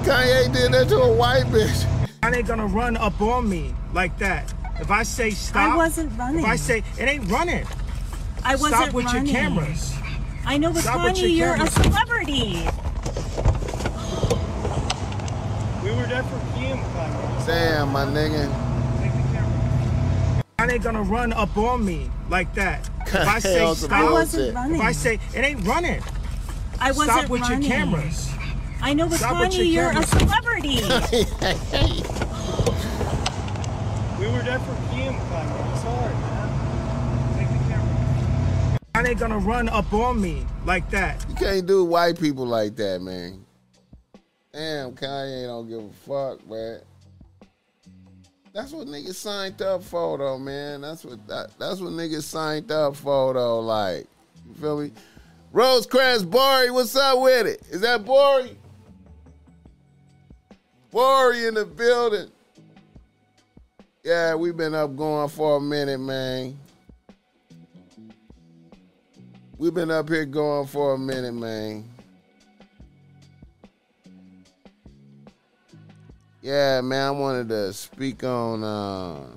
Kanye did that to a white bitch. I ain't gonna run up on me like that. If I say stop, I wasn't running. If I say it ain't running, I wasn't running. stop with running. your cameras. I know, but Stop Kanye, you're a celebrity. We were there for him, Damn, my nigga. I ain't gonna run up on me like that. If I say stop, I wasn't running. if I say it ain't running, I wasn't stop with running. your cameras. I know, but Stop with Kanye, your you're a celebrity. [laughs] We were there for him, Sorry, man. Take the camera. I ain't gonna run up on me like that. You can't do white people like that, man. Damn, Kanye don't give a fuck, man. That's what niggas signed up for, though, man. That's what that, that's what niggas signed up for, though. Like, you feel me? Rosecrans Bori, what's up with it? Is that Bori? Bori in the building. Yeah, we've been up going for a minute, man. We've been up here going for a minute, man. Yeah, man, I wanted to speak on uh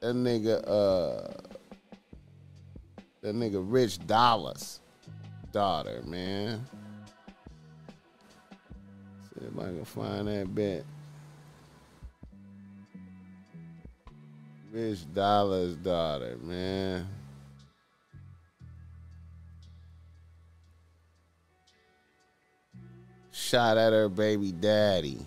that nigga uh that nigga Rich Dollaz daughter, man. See if I can find that bit. Rich Dollaz daughter, man. Shot at her baby daddy.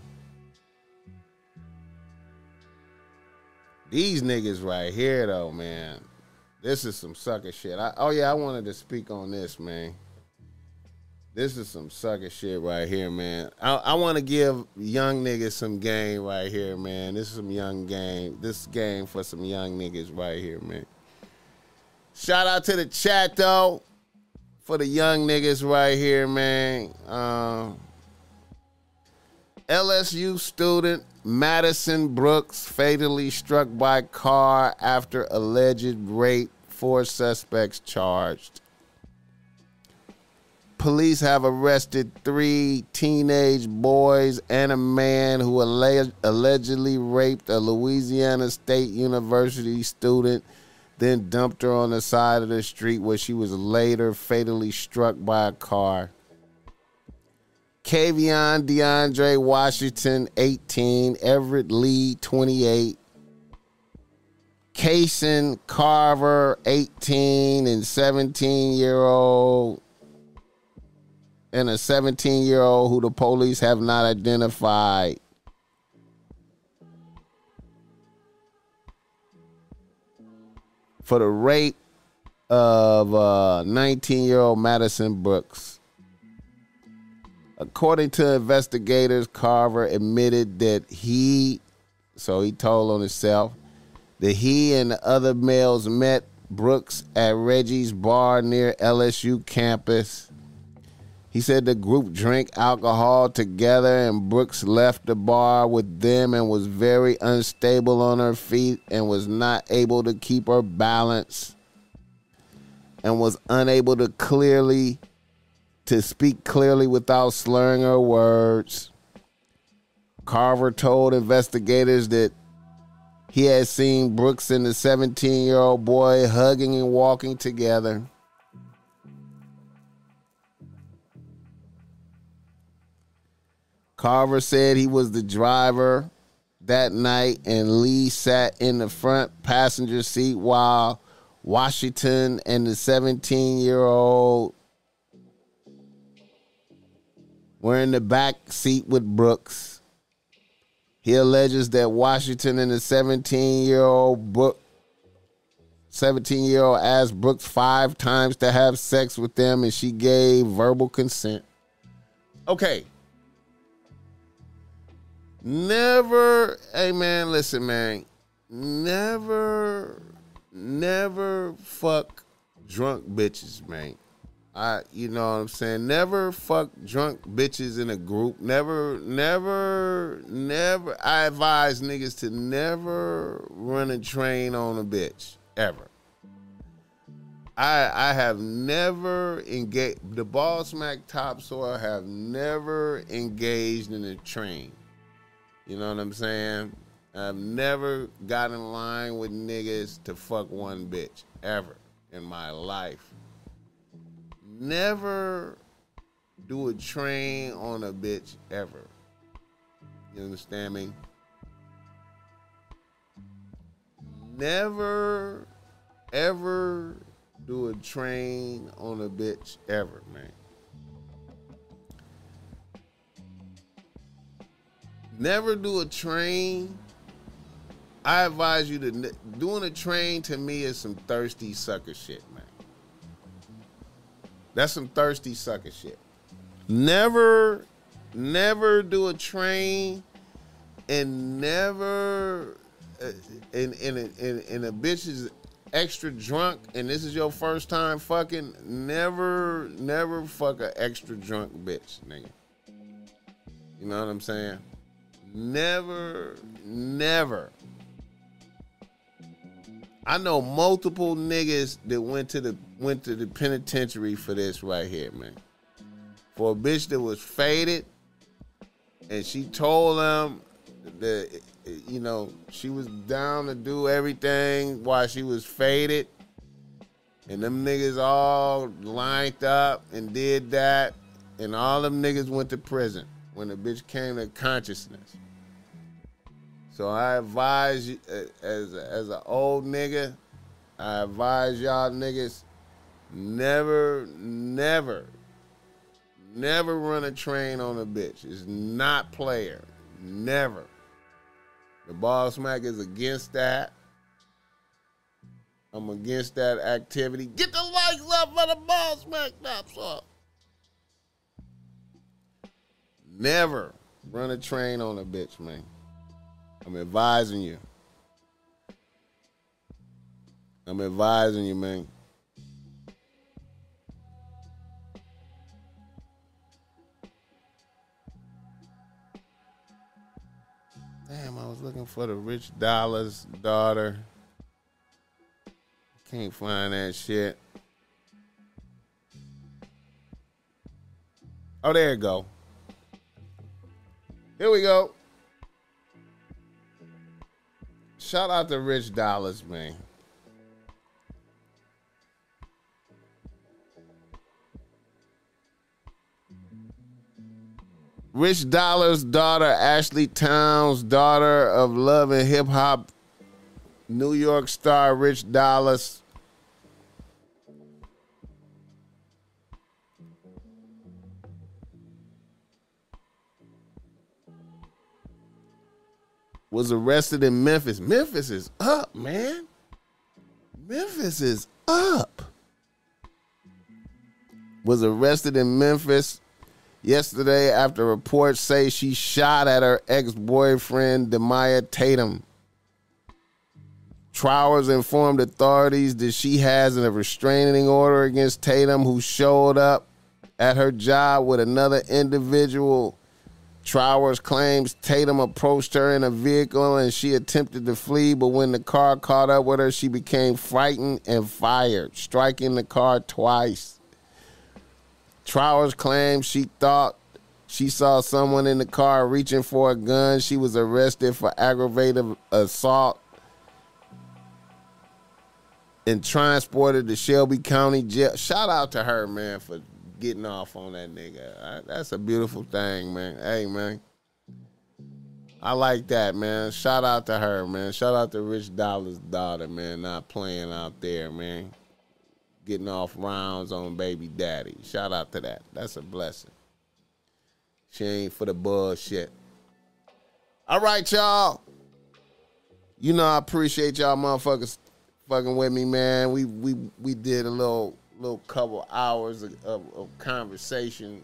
These niggas right here, though, man. This is some sucker shit. I, oh yeah, I wanted to speak on this, man. This is some sucker shit right here, man. I, I want to give young niggas some game right here, man. This is some young game. This game for some young niggas right here, man. Shout out to the chat though, for the young niggas right here, man. Um, LSU student Madison Brooks fatally struck by car after alleged rape. Four suspects charged. Police have arrested three teenage boys and a man who alle- allegedly raped a Louisiana State University student, then dumped her on the side of the street where she was later fatally struck by a car. Kaivon DeAndre Washington, 18. Everett Lee, 28. Casen Carver, 18, and 17 year old, and a 17 year old who the police have not identified. For the rape of uh, 19 year old Madison Brooks. According to investigators, Carver admitted that he, so he told on himself, that he and the other males met Brooks at Reggie's bar near LSU campus. He said the group drank alcohol together and Brooks left the bar with them and was very unstable on her feet and was not able to keep her balance and was unable to clearly to speak clearly without slurring her words. Carver told investigators that he had seen Brooks and the 17 year old boy hugging and walking together. Carver said he was the driver that night, and Lee sat in the front passenger seat while Washington and the 17 year old were in the back seat with Brooks. He alleges that Washington and the 17 year old Brook 17 year old asked Brooks five times to have sex with them and she gave verbal consent. Okay. Never, hey man, listen, man. Never, never fuck drunk bitches, man. I, you know what I'm saying? Never fuck drunk bitches in a group. Never, never, never. I advise niggas to never run a train on a bitch ever. I I have never engaged the Boss Mac topsoil have never engaged in a train. You know what I'm saying? I've never got in line with niggas to fuck one bitch ever in my life. Never do a train on a bitch ever. You understand me? Never, ever do a train on a bitch ever, man. Never do a train. I advise you to doing a train to me is some thirsty sucker shit. That's some thirsty sucker shit. Never, never do a train, and never, uh, and and and, and a bitch is extra drunk, and this is your first time fucking. Never, never fuck a extra drunk bitch, nigga. You know what I'm saying? Never, never. I know multiple niggas that went to the went to the penitentiary for this right here, man. For a bitch that was faded, and she told them that you know she was down to do everything while she was faded, and them niggas all lined up and did that, and all them niggas went to prison when the bitch came to consciousness. So I advise you, uh, as as an old nigga, I advise y'all niggas never, never, never run a train on a bitch. It's not player, never. The Boss Mac is against that. I'm against that activity. Get the lights up for the Boss Mac stops up. Never run a train on a bitch, man. I'm advising you. I'm advising you, man. Damn, I was looking for the Rich Dollaz's daughter. Can't find that shit. Oh, there you go. Here we go. Shout out to Rich Dollaz, man. Rich Dollaz' daughter, Ashley Trowers, daughter of love and hip hop, New York star Rich Dollaz. Was arrested in Memphis. Memphis is up, man. Memphis is up. Was arrested in Memphis yesterday after reports say she shot at her ex-boyfriend Demaya Tatum. Trowers informed authorities that she has a restraining order against Tatum, who showed up at her job with another individual. Trowers claims Tatum approached her in a vehicle and she attempted to flee, but when the car caught up with her, she became frightened and fired, striking the car twice. Trowers claims she thought she saw someone in the car reaching for a gun. She was arrested for aggravated assault and transported to Shelby County Jail. Shout out to her, man, for getting off on that nigga. That's a beautiful thing, man. Hey, man. I like that, man. Shout out to her, man. Shout out to Rich Dollaz's daughter, man, not playing out there, man. Getting off rounds on baby daddy. Shout out to that. That's a blessing. She ain't for the bullshit. All right, y'all. You know I appreciate y'all motherfuckers fucking with me, man. We we we did a little little couple hours of, of, of conversation.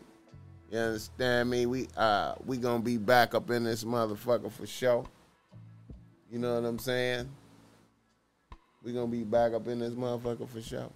You understand me? We uh we gonna be back up in this motherfucker for sure. You know what I'm saying? We gonna be back up in this motherfucker for sure.